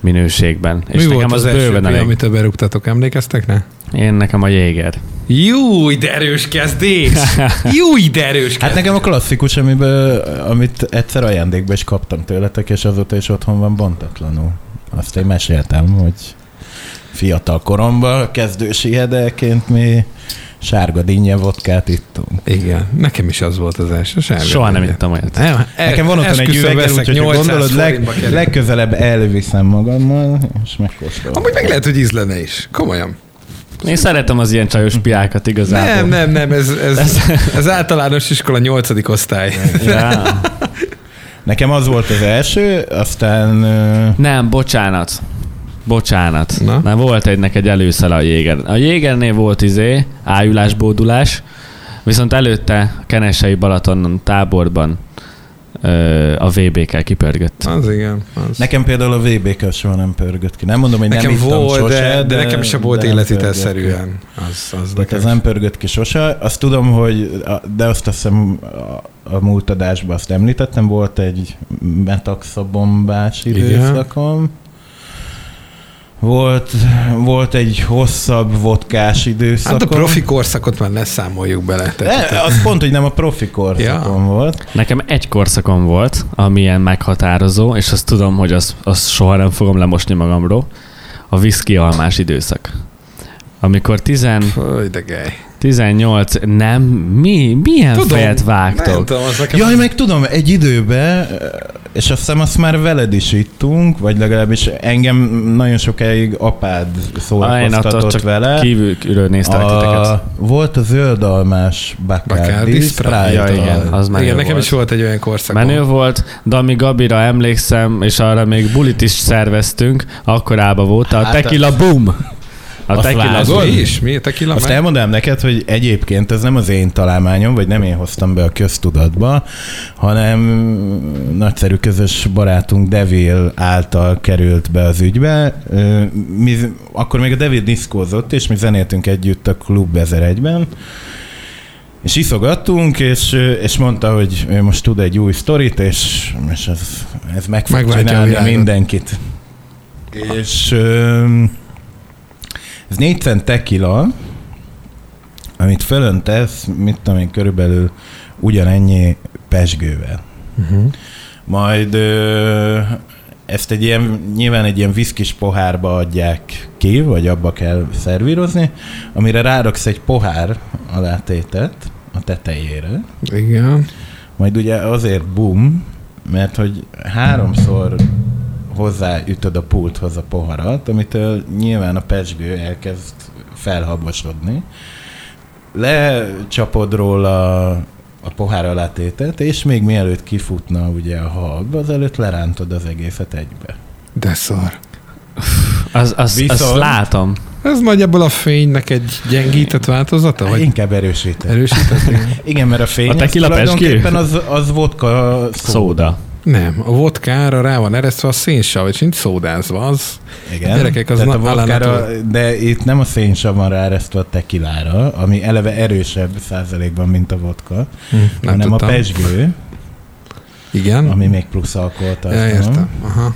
minőségben. És Mi nekem volt az, az első bőven pia, elég. amit berúgtatok, emlékeztek, ne? Én nekem a Jéger. Jó, de erős kezdés! Jó, de erős kezdés! Hát nekem a klasszikus, amiből, amit egyszer ajándékba is kaptam tőletek, és azóta is otthon van bontatlanul. Azt én meséltem, hogy fiatal koromban kezdős éhedelként mi sárga dinnye vodkát ittunk. Igen, nekem is az volt az első sárga. Soha nem dinnye. ittam olyat. Nem, Nekem van otthon egy üveggel, úgyhogy ha 800 gondolod, leg, legközelebb elviszem magammal, és megkóstolom. Amúgy meg lehet, hogy ízlene is. Komolyan. Én szeretem az ilyen csajos piákat igazából. Nem, nem, nem, ez, ez, ez általános iskola nyolcadik osztály. Ja. Nekem az volt az első, aztán Nem, bocsánat. Bocsánat. Na? Na? Nem, volt egy neked előszele a jéger. A jégernél volt izé, ájulás, bódulás, viszont előtte a Kenesei Balaton táborban ö, a VB-kel kipörgött. Az igen. Az. nekem például a VB-kel soha nem pörgött ki. Nem mondom, hogy Nekem nem volt, sose, de, de, nekem sem volt de életvitelszerűen. Az, az nekem Ez nem pörgött ki sose. Azt tudom, hogy, de azt azt hiszem a, a múlt adásban azt említettem, volt egy metaxabombás Igen. időszakom. Volt, volt egy hosszabb vodkás időszakom. Hát a profi korszakot már ne számoljuk bele. Tehát, E, az pont, hogy nem a profi korszakon volt. Nekem egy korszakom volt, amilyen meghatározó, és azt tudom, hogy azt, azt soha nem fogom lemosni magamról. A viszki almás időszak. Amikor 10, Hogy de gej. 18, nem, mi, milyen Tudom, fejet Nem vágtok? tudom, az nekem... Jaj, meg tudom, egy időben, és azt hiszem azt már veled is ittunk, vagy legalábbis engem nagyon sokáig apád szórakoztatott csak vele. kívülről néztelek titeket. A, volt a zöldalmás Bacardi, Bacardi Sprite. Ja, igen, az menő Igen, nekem volt. is volt egy olyan korszakom. Menő volt, de ami Gabira emlékszem, és arra még bulit is szerveztünk, akkorában volt a Hát, Tequila Boom. A azt Tequila. Mi is? Mi? Tequila Azt meg? elmondanám neked, hogy egyébként ez nem az én találmányom, vagy nem én hoztam be a köztudatba, hanem nagyszerű közös barátunk Devil által került be az ügybe. Mi, akkor még a Devil diszkózott, és mi zenéltünk együtt a Klub 1001-ben, és iszogattunk, és, és mondta, hogy ő most tud egy új sztorit, és, és ez, ez meg fog a csinálni mindenkit. És ö, ez 4 cent amit fölöntesz, mit tudom én, körülbelül ugyanennyi pesgővel. Uh-huh. Majd ö, ezt egy ilyen, nyilván egy ilyen viszkis pohárba adják ki, vagy abba kell szervírozni, amire ráraksz egy pohár alátétet a tetejére, Igen. majd ugye azért bum, mert hogy háromszor hozzáütöd a pulthoz a poharat, amitől nyilván a pesgő elkezd felhabosodni. Lecsapod róla a pohár alátétet, és még mielőtt kifutna ugye a hab, az előtt lerántod az egészet egybe. De szar. Az, az, Viszont- azt látom. Ez nagyjából a fénynek egy gyengített változata? Vagy Inkább erősített. erősített? Igen. Igen, mert a fény A az tulajdonképpen az, az vodka szóda. Szóda. Nem, a vodkára rá van eresztve a szénsav, és nincs szódázva, az. Igen. Gyerekek, az Tehát a na- vodkára, de itt nem a szénsav van ráeresztve a tekilára, ami eleve erősebb százalékban, mint a vodka, Hm, nem hanem tudtam. a pesgő, Igen? ami még plusz alkoholt ja, értem. Aha.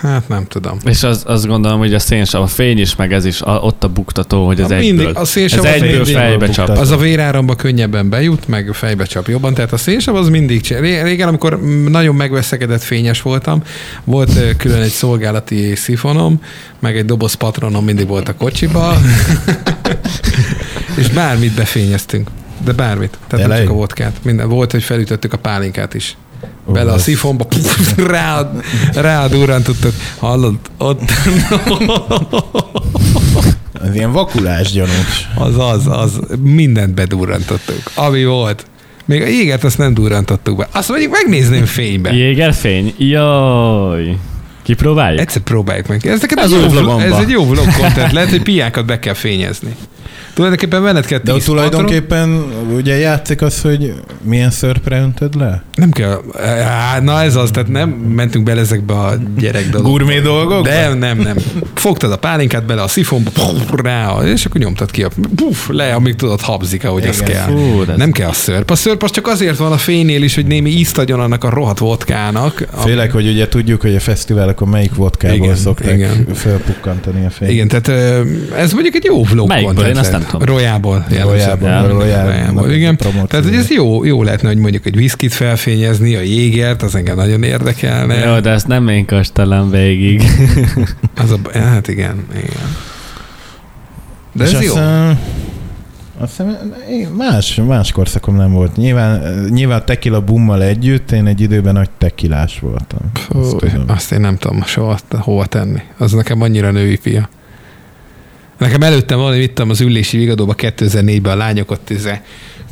Hát nem tudom. És az, azt gondolom, hogy a szénsav, a fény is, meg ez is a, ott a buktató, hogy ez Na, egyből. mindig, a szénsav ez az egyből mindig- fejbe csap. Az a véráramba könnyebben bejut, meg fejbe csap jobban, tehát a szénsav az mindig csinál. Ré- Régen, amikor nagyon megveszekedett fényes voltam, volt külön egy szolgálati szifonom, meg egy doboz patronom mindig volt a kocsiba, és bármit befényeztünk. De bármit. Tehát nem Tényleg? csak a vodkát. Minden. Volt, hogy felütöttük a pálinkát is. Bele a az- szifonba, puf, rá, rá durrantottuk. Hallod? Ott Ez ilyen vakulás gyanús. Az, az, az. Mindent bedurrantottuk. Ami volt. Még a jégert azt nem durrantottuk be. Azt mondjuk megnézném fénybe. Jégerfény? Jaj. Kipróbáljuk? Egyszer próbáljuk meg. Ez, neked Az egy jó vlog, ez egy jó vlog content. Lehet, hogy piákat be kell fényezni. Tulajdonképpen veled kell De ott tíz patron. tulajdonképpen ugye játszik az, hogy milyen szörpre öntöd le? Nem kell. Na ez az, tehát nem mentünk bele ezekbe a gyerek dolgokba. Gurmé dolgokba? Nem, nem, nem. Fogtad a pálinkát bele a szifonba, puf, rá, és akkor nyomtad ki a puf, le, amíg tudod habzik, ahogy az Igen. kell. Fú, de ez- Nem kell a szörp. A szörp az csak azért van a fénynél is, hogy némi ízt adjon annak a rohadt vodkának. ami- Félek, hogy ugye tudjuk, hogy a fesztiválokon melyik vodkából Igen, szokták igen. felpukkantani a fényt. Igen, tehát ez mondjuk egy jó vlog Melyikből? Én azt nem. Tudom. Rojából. Royalból, igen. Tehát, hogy ez jó, jó lehetne, hogy mondjuk egy viszkit felfényezni, a jégert, az engem nagyon érdekelne. Jó, de ezt nem én kastalám végig. Az a, hát igen, igen. De És ez jó. Aztán, aztán én- más, más korszakom nem volt. Nyilván, nyilván a tequila bummal együtt én egy időben nagy tekilás voltam. Azt tudom. azt én nem tudom soha hova tenni. Az nekem annyira női fia. Nekem előttem valami, vittem az ülési vigadóba 2004-ben a lányok ott izé,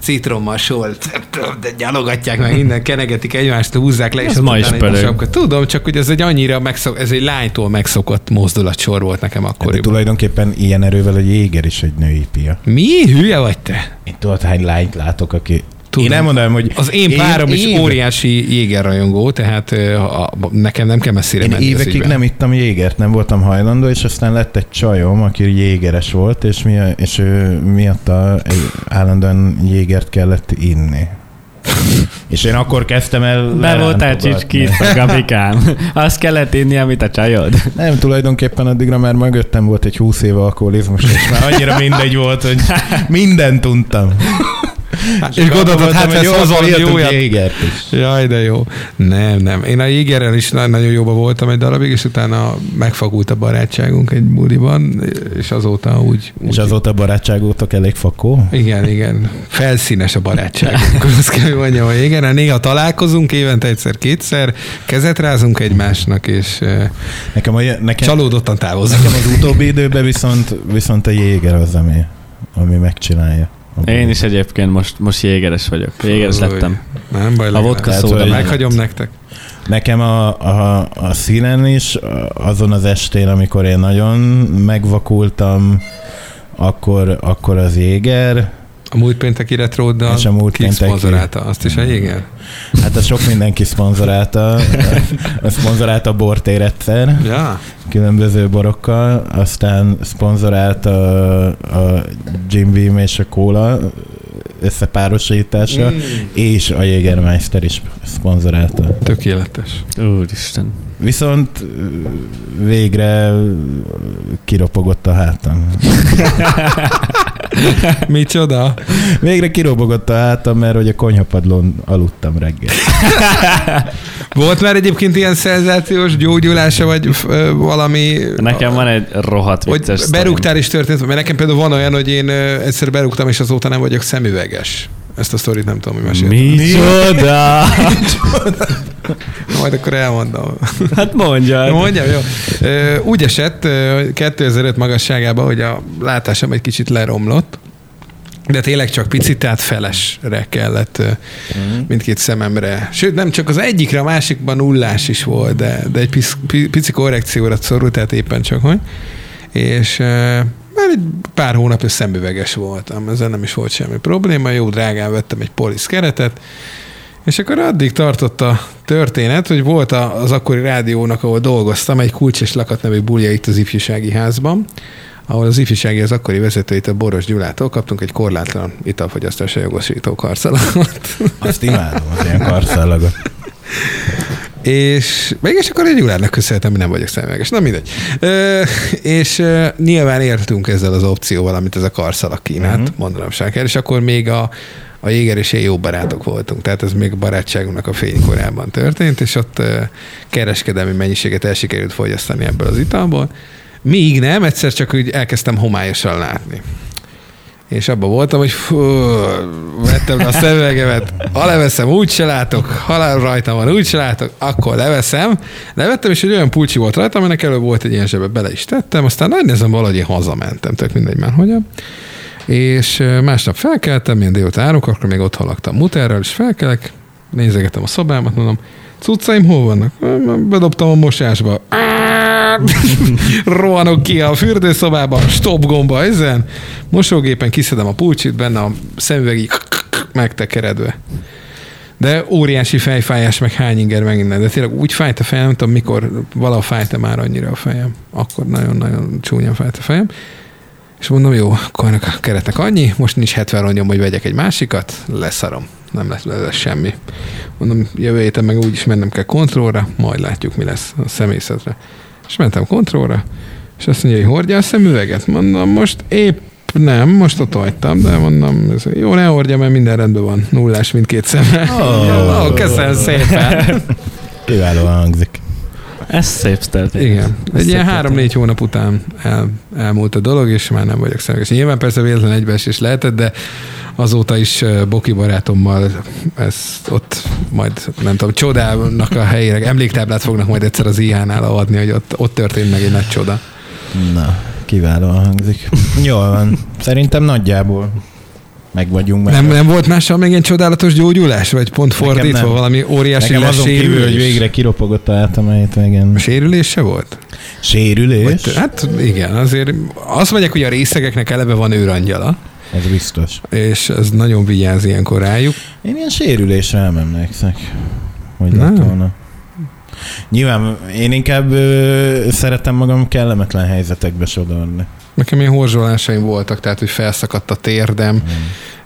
citrommal solt, de gyalogatják meg, minden kenegetik egymást, húzzák le, és Ez ma is egy. Tudom, csak hogy ez egy annyira megszok, ez egy lánytól megszokott mozdulatsor volt nekem De akkoriban. tulajdonképpen ilyen erővel a jéger is egy női pia. Mi? Hülye vagy te? Én tudod, hány lányt látok, aki... Tudom. Én nem mondanám, hogy... Az én párom is éve- óriási jégerrajongó, tehát a, a, nekem nem kell messzire Én menni évekig nem ittam jégert, nem voltam hajlandó, és aztán lett egy csajom, aki jégeres volt, és, mi, és ő miatta egy állandóan jégert kellett inni. És én akkor kezdtem el Be voltál csicskít, Gabikám. Azt kellett inni, amit a csajod. Nem, tulajdonképpen addigra már mögöttem volt egy 20 éve alkoholizmus, és már annyira mindegy volt, hogy mindent tudtam. És gondoltad, hát ez hozol egy jójat. jégert is. Jaj, de jó. Nem, nem. Én a Jégerrel is na- nagyon jóba voltam egy darabig, és utána megfagult a barátságunk egy buliban, és azóta úgy... úgy És azóta barátságótok elég fakó? Igen, igen. Felszínes a barátságunk. Azt kell, mondjam, hogy igen, néha találkozunk, évente egyszer-kétszer, kezet rázunk egymásnak, és Nekem, a, nekem, csalódottan távozunk. nekem az utóbbi időben viszont, viszont a jéger az, ami, ami megcsinálja. Én is egyébként most, most jégeres vagyok. Jégeres lettem. Nem baj, A vodka szóda. Meghagyom nektek. Nekem a, a, a színen is, azon az estén, amikor én nagyon megvakultam, akkor, akkor az jéger, A múlt pénteki retróddal És a múlt ki pénteki. szponzorálta? Azt is a Jéger? hát az sok mindenki szponzorálta, a szponzorálta a bortér egyszer, Ja. különböző borokkal, aztán szponzorálta a, a Jim Beam és a Cola összepárosítása, Mm. és a Jägermeister is szponzorálta. Tökéletes. Úristen. Viszont végre kiropogott a hátam. Micsoda? Végre kirobogott a hátam, mert hogy a konyhapadlón aludtam reggel. Volt már egyébként ilyen szenzációs gyógyulása, vagy ö, valami... Nekem van egy rohadt hogy vicces sztorim. berúgtál is történt, mert nekem például van olyan, hogy én egyszer berúgtam, és azóta nem vagyok szemüveges. Ezt a sztorit nem tudom, mi meséltem. Micsoda? Majd akkor elmondom. Hát mondja. Mondjam, jó. Úgy esett ö, 2005 magasságában, hogy a látásom egy kicsit leromlott, de tényleg csak picit, tehát felesre kellett ö, mindkét szememre. Sőt, nem csak az egyikre, a másikban nullás is volt, de, de egy pici, pici korrekcióra szorult, tehát éppen csak hogy. És már egy pár hónapja szemüveges voltam, ezzel nem is volt semmi probléma, jó drágán vettem egy polisz keretet, és akkor addig tartott a történet, hogy volt az akkori rádiónak, ahol dolgoztam, egy kulcs és lakat nevű bulja itt az ifjúsági házban, ahol az ifjúsági az akkori vezetőit a Boros Gyulától kaptunk egy korlátlan italfogyasztásra jogosító karszalagot. Azt imádom, az ilyen karszallagot. És mégis akkor egy Gyulának köszönhetem, hogy nem vagyok szemüveges. Na mindegy. Ö, és ö, nyilván értünk ezzel az opcióval, amit ez a karszalak kínált, uh-huh. mondanom sem kell, és akkor még a, a Jéger és én jó barátok voltunk, tehát ez még barátságunknak a fénykorában történt, és ott kereskedelmi mennyiséget el sikerült fogyasztani ebből az italból. Míg nem, egyszer csak úgy elkezdtem homályosan látni. És abban voltam, hogy fú, vettem le a szemüvegemet, ha leveszem, úgy se látok, ha rajtam van, úgy se látok, akkor leveszem. Levettem, és egy olyan pulcsi volt rajtam, aminek előbb volt egy ilyen zsebbe, bele is tettem, aztán nagy nézem, valahogy én hazamentem, tök mindegy már hogyan. És másnap felkeltem, ilyen délután árok, akkor még ott laktam muterrel, és felkelek, nézegetem a szobámat, mondom, cuccaim hol vannak? Bedobtam a mosásba. Rohanok ki a fürdőszobába, stop gomba ezen, mosógépen kiszedem a pulcsit, benne a szemüveg így megtekeredve. De óriási fejfájás, meg hány inger, meg innen. De tényleg úgy fájt a fejem, nem tudom, mikor valaha fájt már annyira a fejem. Akkor nagyon-nagyon csúnyán fájt a fejem. És mondom, jó, akkor a keretnek annyi, most nincs 70 rongyom, hogy vegyek egy másikat, leszarom. Nem lesz, lesz semmi. Mondom, jövő héten meg úgyis mennem kell kontrollra, majd látjuk, mi lesz a szemészetre. És mentem kontrollra, és azt mondja, hogy hordja a szemüveget. Mondom, most épp nem, most ott hagytam, de mondom, ez, jó, ne hordja, mert minden rendben van. Nullás mindkét szemre. Oh. Ó, köszönöm szépen. Kiválóan hangzik. Ez szép sztelt. Igen. Egy Szép ilyen történet. három-négy hónap után el, elmúlt a dolog, és már nem vagyok szemüles. Nyilván persze véletlen egybeesés lehetett, de azóta is Boki barátommal ezt ott majd, nem tudom, csodának a helyére, emléktáblát fognak majd egyszer az IH-nál adni, hogy ott, ott történt meg egy nagy csoda. Na, kiválóan hangzik. Jól van. Szerintem nagyjából meg vagyunk. Nem, nem volt mással még ilyen csodálatos gyógyulás? Vagy pont fordítva valami óriási Nekem azon kívül, hogy végre kiropogott a hátam a hétvégén. Sérülés se volt? Sérülés? Vagy, hát igen, azért azt mondják, hogy a részegeknek eleve van őrangyala, Ez biztos. és ez nagyon vigyáz ilyenkor rájuk. Én ilyen sérülésre nem emlékszek, hogy Nem. lett volna. Nyilván én inkább ö, szeretem magam kellemetlen helyzetekbe sodorni. Nekem ilyen horzsolásaim voltak, tehát hogy felszakadt a térdem,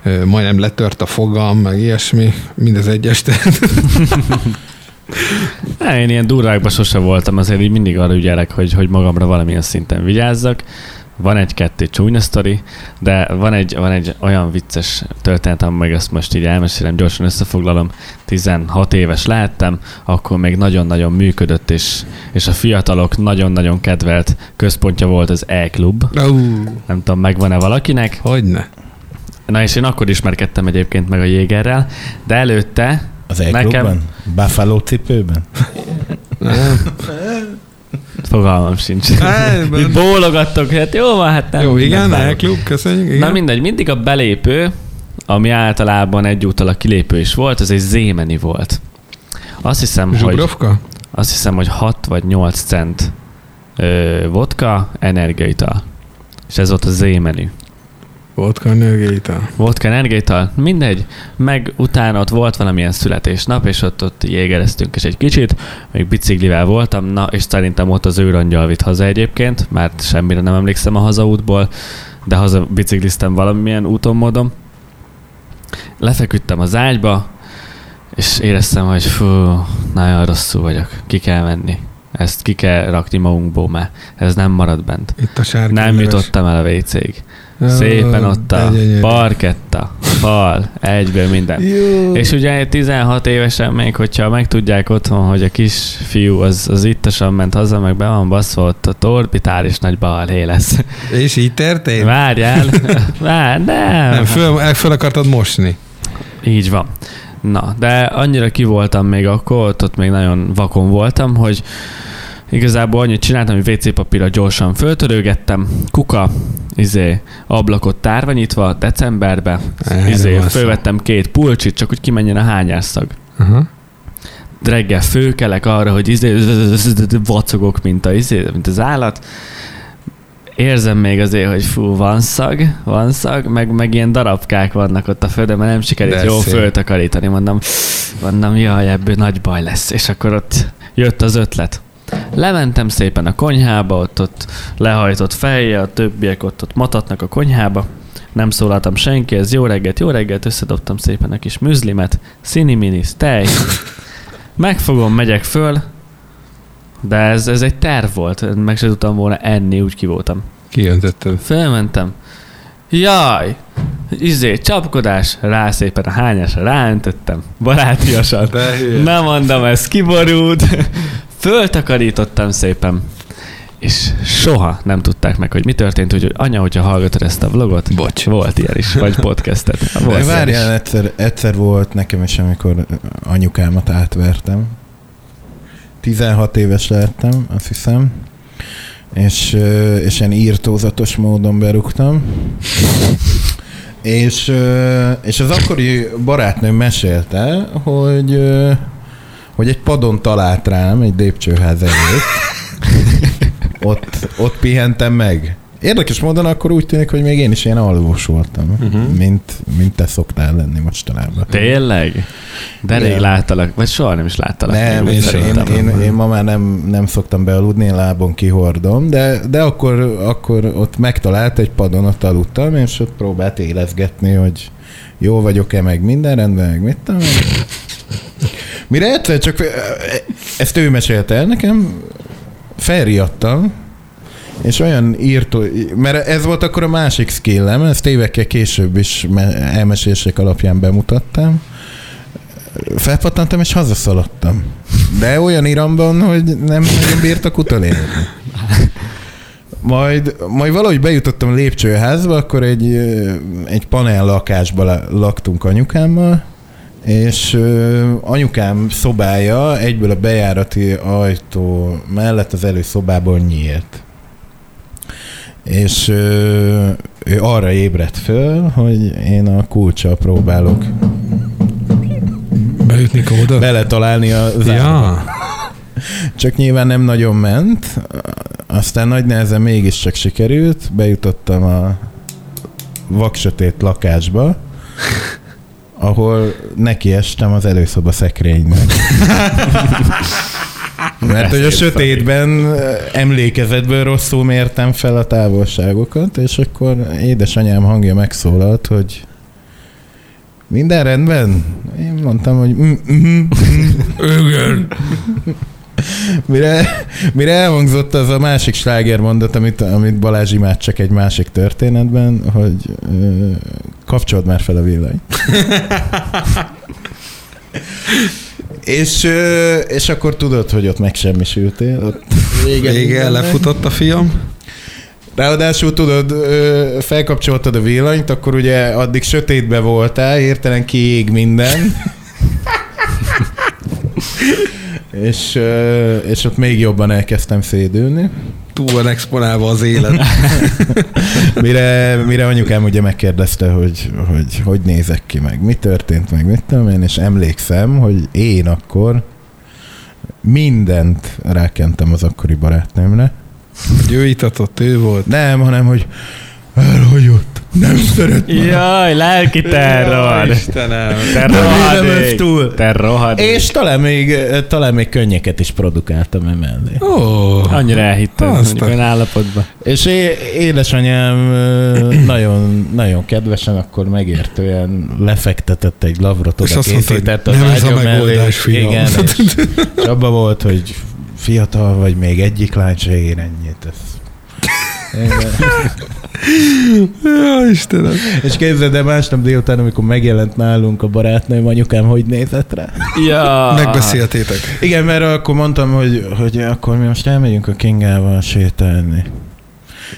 Mm. majdnem letört a fogam, meg ilyesmi, mindez egyes. tehát Ne, én ilyen durvákban sose voltam, azért így mindig arra ügyelek, hogy, hogy magamra valamilyen szinten vigyázzak. Van egy-kettő csúnya sztori, de van egy, van egy olyan vicces történet, ami meg ezt most így elmesélem, gyorsan összefoglalom. 16 éves lehettem, akkor még nagyon-nagyon működött, és, és a fiatalok nagyon-nagyon kedvelt központja volt az E-klub. Ú, Nem tudom, megvan-e valakinek? hogyne. Na és én akkor ismerkedtem egyébként meg a Jégerrel, de előtte Az e Buffalo cipőben? Fogalmam sincs. Itt bólogattok, hát jó van, hát nem. Jó, igen, elklub, köszönjük. Igen. Na mindegy, mindig a belépő, ami általában egyúttal a kilépő is volt, az egy zémeni volt. Azt hiszem, hogy, Zsugrovka? azt hiszem, hogy 6 vagy 8 cent ö, vodka, energiaital. És ez volt a zémenü. Vodka nőgéta. Vodka, energiaital, mindegy. Meg utána ott volt valamilyen születésnap, és ott, ott jégereztünk is egy kicsit. Még biciklivel voltam, na, és szerintem ott az őrangyal vitt haza egyébként, mert semmire nem emlékszem a hazaútból, de haza bicikliztem valamilyen úton, módon. Lefeküdtem az ágyba, és éreztem, hogy fú, nagyon rosszul vagyok, ki kell menni. Ezt ki kell rakni magunkból, mert ez nem marad bent. Itt a sárga. Nem leves. jutottam el a WC-ig. Szépen ott a parketta, fal, egyből minden. Jó. És ugye 16 évesen még, hogyha megtudják otthon, hogy a kisfiú az, az ittasan ment haza, meg be van baszva, ott a orbitális nagy balhé lesz. És így történt? Várjál, vár, nem. Nem, föl, föl akartad mosni. Így van. Na, de annyira ki voltam még akkor, ott, ott még nagyon vakon voltam, hogy igazából annyit csináltam, hogy WC papírra gyorsan föltörőgettem, kuka, izé, ablakot tárva nyitva, decemberbe, Erről izé, fölvettem két pulcsit, csak hogy kimenjen a hányásszag. Aha. reggel főkelek arra, hogy izé, vacogok, mint, a, izé, mint az állat. Érzem még azért, hogy fú, van szag, van szag, meg, meg ilyen darabkák vannak ott a földön, mert nem sikerült De jól szép. föltakarítani. Mondom, mondom, jaj, ebből nagy baj lesz. És akkor ott jött az ötlet. Lementem szépen a konyhába, ott, ott lehajtott fejje, a többiek ott, ott matatnak a konyhába. Nem szólaltam senki, ez jó reggelt, jó reggelt, összedobtam szépen a kis műzlimet, szini-mini, tej, Megfogom, megyek föl, de ez, ez egy terv volt, meg se tudtam volna enni, úgy ki voltam. Kijöntötted. Fölmentem, jaj, izé, csapkodás, rá szépen a hányásra ráöntöttem, barátiasan. Nem mondom, ez kiborult. Föltakarítottam szépen. És soha nem tudták meg, hogy mi történt, úgyhogy anya, hogyha hallgatod ezt a vlogot, Bocs. volt ilyen is, vagy podcastet. Volt De várjál, egyszer, egyszer volt nekem is, amikor anyukámat átvertem. 16 éves lehettem, azt hiszem. És, és ilyen írtózatos módon berúgtam. És, és az akkori barátnőm mesélte, hogy, hogy egy padon talált rám egy lépcsőház előtt. Ott, ott pihentem meg. Érdekes módon akkor úgy tűnik, hogy még én is ilyen alvós voltam, uh-huh. mint, mint te szoktál lenni mostanában. Tényleg? De rég Igen. láttalak, vagy soha nem is láttalak. Nem, én, úgy én, szerintem. én, én, ma már nem, nem szoktam bealudni, én lábon kihordom, de, de akkor, akkor ott megtalált egy padon, ott aludtam, és ott próbált élezgetni, hogy jó vagyok-e, meg minden rendben, meg mit tudom. én. Mire egyszer csak, ezt ő mesélte el nekem, felriadtam, és olyan írtó, mert ez volt akkor a másik skillem, ezt évekkel később is me- elmesések alapján bemutattam. Felpattantam és hazaszaladtam. De olyan iramban, hogy nem nagyon bírtak utolérni. Majd, majd valahogy bejutottam a lépcsőházba, akkor egy, egy panel lakásba la- laktunk anyukámmal, és anyukám szobája egyből a bejárati ajtó mellett az előszobából nyílt. És ö, ő arra ébredt föl, hogy én a kulcsal próbálok Beütni kódot? beletalálni a zárba. Ja. Csak nyilván nem nagyon ment, aztán nagy nehezen mégiscsak sikerült, bejutottam a vaksötét lakásba, ahol nekiestem az előszoba szekrénynek. Mert hogy a sötétben emlékezetből rosszul mértem fel a távolságokat, és akkor édesanyám hangja megszólalt, hogy minden rendben? Én mondtam, hogy mm, mm, Igen. Mire, mire elhangzott az a másik slágermondat, amit, amit Balázs imád csak egy másik történetben, hogy ö, kapcsold már fel a villanyt. és, és akkor tudod, hogy ott megsemmisültél. Ott vége Vége, mindennek. lefutott a fiam. Ráadásul tudod, felkapcsoltad a villanyt, akkor ugye addig sötétbe voltál, hirtelen kiég minden. és, és ott még jobban elkezdtem szédülni. Túl van exponálva az élet. Mire, mire anyukám ugye megkérdezte, hogy, hogy hogy nézek ki meg, mi történt meg, mit tudom én, és emlékszem, hogy én akkor mindent rákentem az akkori barátnőmre. Hogy ő itatott, ő volt. Nem, hanem, hogy elhagyott, nem szeret már. Jaj, lelki terror! Istenem. Te rohadék! túl. Te rohadék! És talán még, talán még könnyeket is produkáltam emellé. Ó, Annyira elhittem, Azt olyan állapotban. És é- édesanyám nagyon, nagyon kedvesen, akkor megértően lefektetett egy lavrot, És oda azt mondta, hogy készített az nem ez a megoldás, fiam. Igen, és, és abban volt, hogy fiatal vagy, még egyik lány se ér ennyit. Ez. Ja, Istenem. És képzeld el másnap délután, amikor megjelent nálunk a barátnőm, anyukám hogy nézett rá? Ja. Megbeszéltétek. Igen, mert akkor mondtam, hogy, hogy akkor mi most elmegyünk a Kingával sétálni.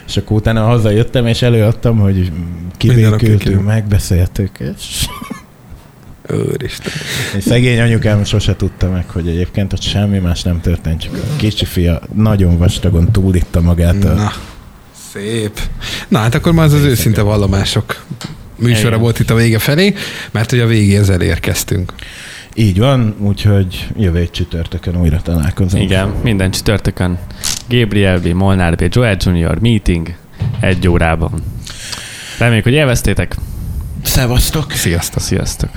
És akkor utána hazajöttem, és előadtam, hogy kibékültünk, megbeszéltük, és, Úristen. és szegény anyukám sose tudta meg, hogy egyébként ott semmi más nem történt, csak a kicsi fia nagyon vastagon túlitta magát. A... Na, szép. Na, hát akkor már az az őszinte vallomások műsora Igen. volt itt a vége felé, mert hogy a végéhez elérkeztünk. Így van, úgyhogy jövő egy csütörtökön újra találkozunk. Igen, minden csütörtökön. Gabriel B, Molnár B, Joel Junior meeting egy órában. Reméljük, hogy élveztétek. Szevasztok! Sziasztok! Sziasztok!